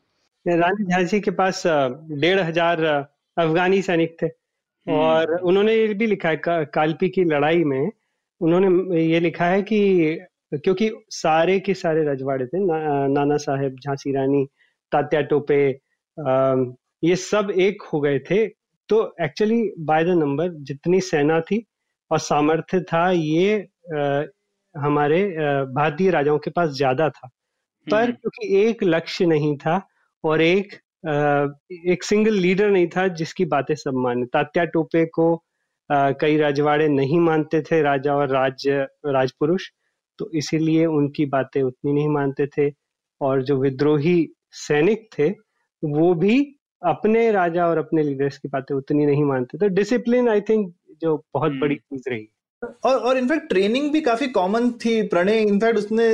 रानी झांसी के पास डेढ़ हज़ार अफगानी सैनिक थे। हम्म, और उन्होंने ये भी लिखा है का, कालपी की लड़ाई में उन्होंने ये लिखा है कि क्योंकि सारे के सारे रजवाड़े थे ना, नाना साहेब झांसी रानी तात्या टोपे ये सब एक हो गए थे। तो एक्चुअली बाय द नंबर जितनी सेना थी और सामर्थ्य था ये अ, हमारे भारतीय राजाओं के पास ज़्यादा था। पर हम्म, क्योंकि एक लक्ष्य नहीं था और एक अ, एक सिंगल लीडर नहीं था जिसकी बातें सब माने तात्या टोपे को अ, कई राजवाड़े नहीं मानते थे राजा और राज राजपुरुष तो इसीलिए उनकी बातें उतनी नहीं मानते थे। और जो विद्रोही सैनिक थे वो भी अपने राजा और अपने लीडर्स की बातें उतनी नहीं मानते। तो डिसिप्लिन आई थिंक जो बहुत हम्म। बड़ी चीज़ रही और और इनफैक्ट ट्रेनिंग भी काफ़ी कॉमन थी। प्रणय इनफैक्ट उसने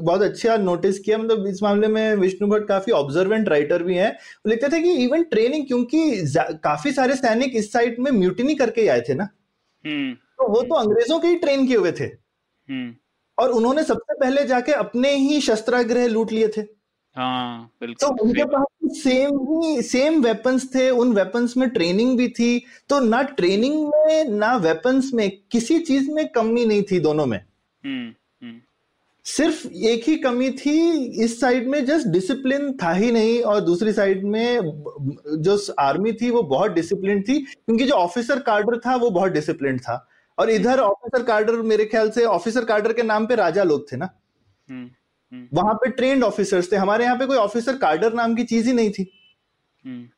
बहुत अच्छा नोटिस किया। मतलब इस मामले में विष्णु भट्ट काफ़ी ऑब्जर्वेंट राइटर भी हैं। वो लिखते थे कि इवन ट्रेनिंग क्योंकि काफ़ी सारे सैनिक इस साइड में म्यूटिनी करके आए थे ना। हम्म। तो वो तो अंग्रेज़ों के ही ट्रेन किए हुए थे। हम्म। और उन्होंने सबसे पहले जाके अपने ही शस्त्राग्रह लूट लिए थे। हाँ तो उनके पास सेम ही सेम वेपन्स थे उन वेपन्स में ट्रेनिंग भी थी तो ना ट्रेनिंग में ना वेपन्स में किसी चीज़ में कमी नहीं थी दोनों में हम्म, हम्म। सिर्फ़ एक ही कमी थी इस साइड में जस्ट डिसिप्लिन था ही नहीं और दूसरी साइड में जो आर्मी थी वो बहुत डिसिप्लिन थी क्योंकि जो ऑफिसर कार्डर था वो बहुत डिसिप्लिन था और इधर ऑफिसर कार्डर मेरे ख्याल से ऑफिसर कार्डर के नाम पे राजा लोग थे ना हम्म। हम्म। वहाँ पे ट्रेंड ऑफिसर्स थे। हमारे यहाँ पे कोई ऑफिसर कार्डर नाम की चीज़ ही नहीं थी। हम्म।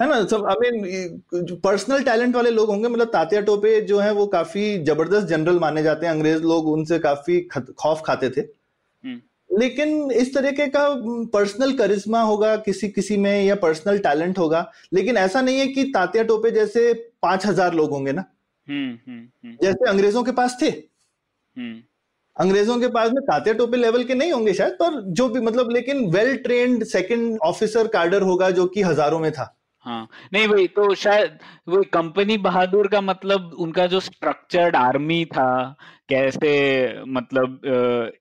है ना? सब आई मीन पर्सनल टैलेंट वाले लोग होंगे मतलब तात्या टोपे जो है वो काफ़ी ज़बरदस्त जनरल माने जाते हैं। अंग्रेज़ लोग उनसे काफ़ी खौफ खाते थे। हम्म। लेकिन इस तरीके का पर्सनल करिश्मा होगा किसी किसी में या पर्सनल टैलेंट होगा लेकिन ऐसा नहीं है कि तात्या टोपे जैसे पाँच हज़ार लोग होंगे ना। जैसे अंग्रेज़ों के पास थे। अंग्रेज़ों के पास में तात्या टोपे लेवल के नहीं होंगे शायद, पर जो भी मतलब लेकिन वेल ट्रेन्ड सेकंड ऑफिसर कार्डर होगा जो कि हज़ारों में था। हाँ नहीं भाई तो शायद वो कंपनी बहादुर का मतलब उनका जो स्ट्रक्चर्ड आर्मी था, कैसे मतलब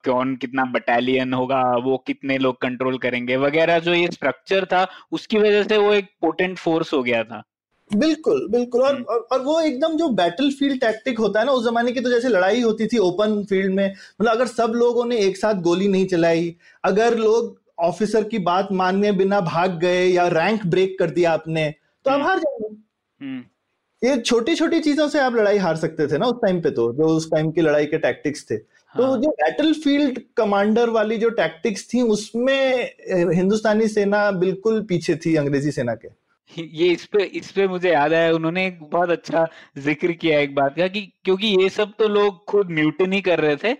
कौन कितना बटालियन होगा, वो कितने लोग कंट्रोल करेंगे, वगैरह जो ये स्ट्रक्चर था, उसकी वजह से वो एक पोटेंट फोर्स हो गया था। बिल्कुल बिल्कुल और, हम्म। और और वो एकदम जो बैटल फ़ील्ड टैक्टिक होता है ना उस जमाने की तो जैसे लड़ाई होती थी ओपन फ़ील्ड में मतलब अगर सब लोगों ने एक साथ गोली नहीं चलाई अगर लोग ऑफिसर की बात मानने बिना भाग गए या रैंक ब्रेक कर दिया आपने तो आप हम्म। हार जाएँगे हम्म। ये छोटी छोटी चीज़ों से आप लड़ाई हार सकते थे ना उस टाइम पे तो जो उस टाइम की लड़ाई के टैक्टिक्स थे तो हाँ। तो जो बैटल फ़ील्ड कमांडर वाली जो टैक्टिक्स थी उसमें हिंदुस्तानी सेना बिल्कुल पीछे थी अंग्रेज़ी सेना के ये इस पे इस पे मुझे याद आया उन्होंने एक बहुत अच्छा ज़िक्र किया एक बात का कि क्योंकि ये सब तो लोग खुद म्यूटनी कर रहे थे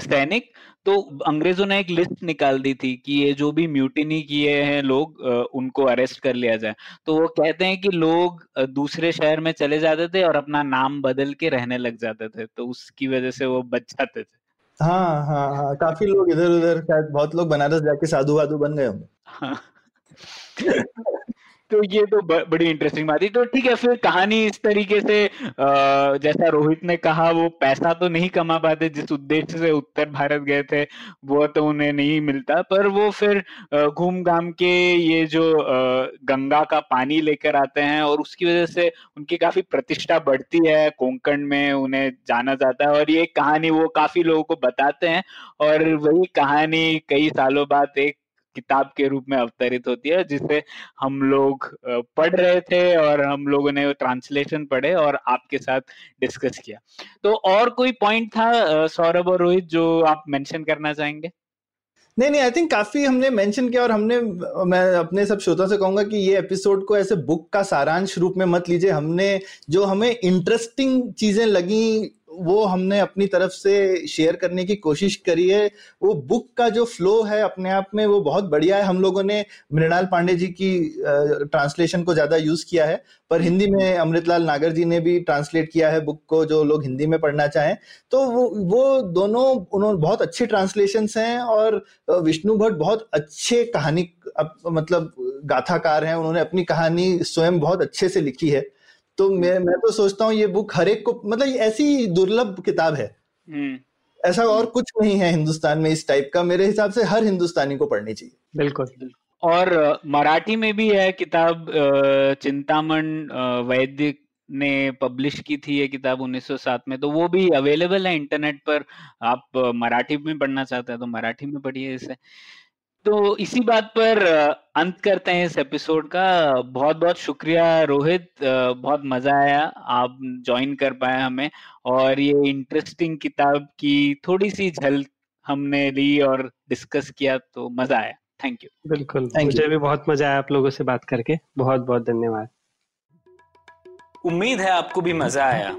सैनिक तो अंग्रेज़ों ने एक लिस्ट निकाल दी थी कि ये जो भी म्यूटिनी किए हैं लोग उनको अरेस्ट कर लिया जाए। तो वो कहते हैं कि लोग दूसरे शहर में चले जाते थे और अपना नाम बदल के रहने लग जाते थे तो उसकी वजह से वो बच जाते थे। हाँ हाँ हाँ काफ़ी लोग इधर उधर शायद बहुत लोग बनारस जाके साधु वाधु बन गए होंगे। हाँ। तो ये तो ब, बड़ी इंटरेस्टिंग बात है। तो ठीक है फिर कहानी इस तरीके से जैसा रोहित ने कहा वो पैसा तो नहीं कमा पाते जिस उद्देश्य से उत्तर भारत गए थे वो तो उन्हें नहीं मिलता। पर वो फिर घूम घाम के ये जो गंगा का पानी लेकर आते हैं और उसकी वजह से उनकी काफ़ी प्रतिष्ठा बढ़ती है कोंकण में उन्हें जाना जाता है। और ये कहानी वो काफ़ी लोगों को बताते हैं। और वही कहानी कई सालों बाद एक किताब के रूप में अवतरित होती है, जिसे हम लोग पढ़ रहे थे और हम लोगों ने ट्रांसलेशन पढ़े और आपके साथ डिस्कस किया। तो और कोई पॉइंट था सौरभ और रोहित, जो आप मेंशन करना चाहेंगे? नहीं नहीं आई थिंक काफ़ी हमने मेंशन किया और हमने, मैं अपने सब श्रोता से कहूँगा कि ये एपिसोड को ऐसे बुक का सारांश रूप में मत लीजिए। हमने, जो हमें इंटरेस्टिंग चीज़ें लगी वो हमने अपनी तरफ़ से शेयर करने की कोशिश करी है। वो बुक का जो फ्लो है अपने आप में वो बहुत बढ़िया है। हम लोगों ने मृणाल पांडे जी की ट्रांसलेशन को ज़्यादा यूज़ किया है। पर हिंदी में अमृतलाल नागर जी ने भी ट्रांसलेट किया है बुक को, जो लोग हिंदी में पढ़ना चाहें। तो वो वो दोनों उन्होंने बहुत अच्छे ट्रांसलेशन हैं और विष्णु भट्ट बहुत अच्छे कहानी मतलब गाथाकार हैं। उन्होंने अपनी कहानी स्वयं बहुत अच्छे से लिखी है। तो मैं मैं तो सोचता हूँ ये बुक हर एक को मतलब ऐसी दुर्लभ किताब है। हम्म। ऐसा और कुछ नहीं है हिंदुस्तान में इस टाइप का मेरे हिसाब से हर हिंदुस्तानी को पढ़नी चाहिए। बिल्कुल। और मराठी में भी है किताब चिंतामण वैद्य ने पब्लिश की थी ये किताब 1907 में तो वो भी अवेलेबल है इंटरनेट पर। आप मराठी में पढ़ना चाहते हैं तो मराठी में पढ़िए इसे। तो इसी बात पर अंत करते हैं इस एपिसोड का। बहुत बहुत शुक्रिया रोहित बहुत मज़ा आया। आप ज्वाइन कर पाए हमें और ये इंटरेस्टिंग किताब की थोड़ी सी झलक हमने ली और डिस्कस किया तो मज़ा आया। थैंक यू बिल्कुल। मुझे भी बहुत मज़ा आया आप लोगों से बात करके। बहुत बहुत धन्यवाद। उम्मीद है आपको भी मज़ा आया।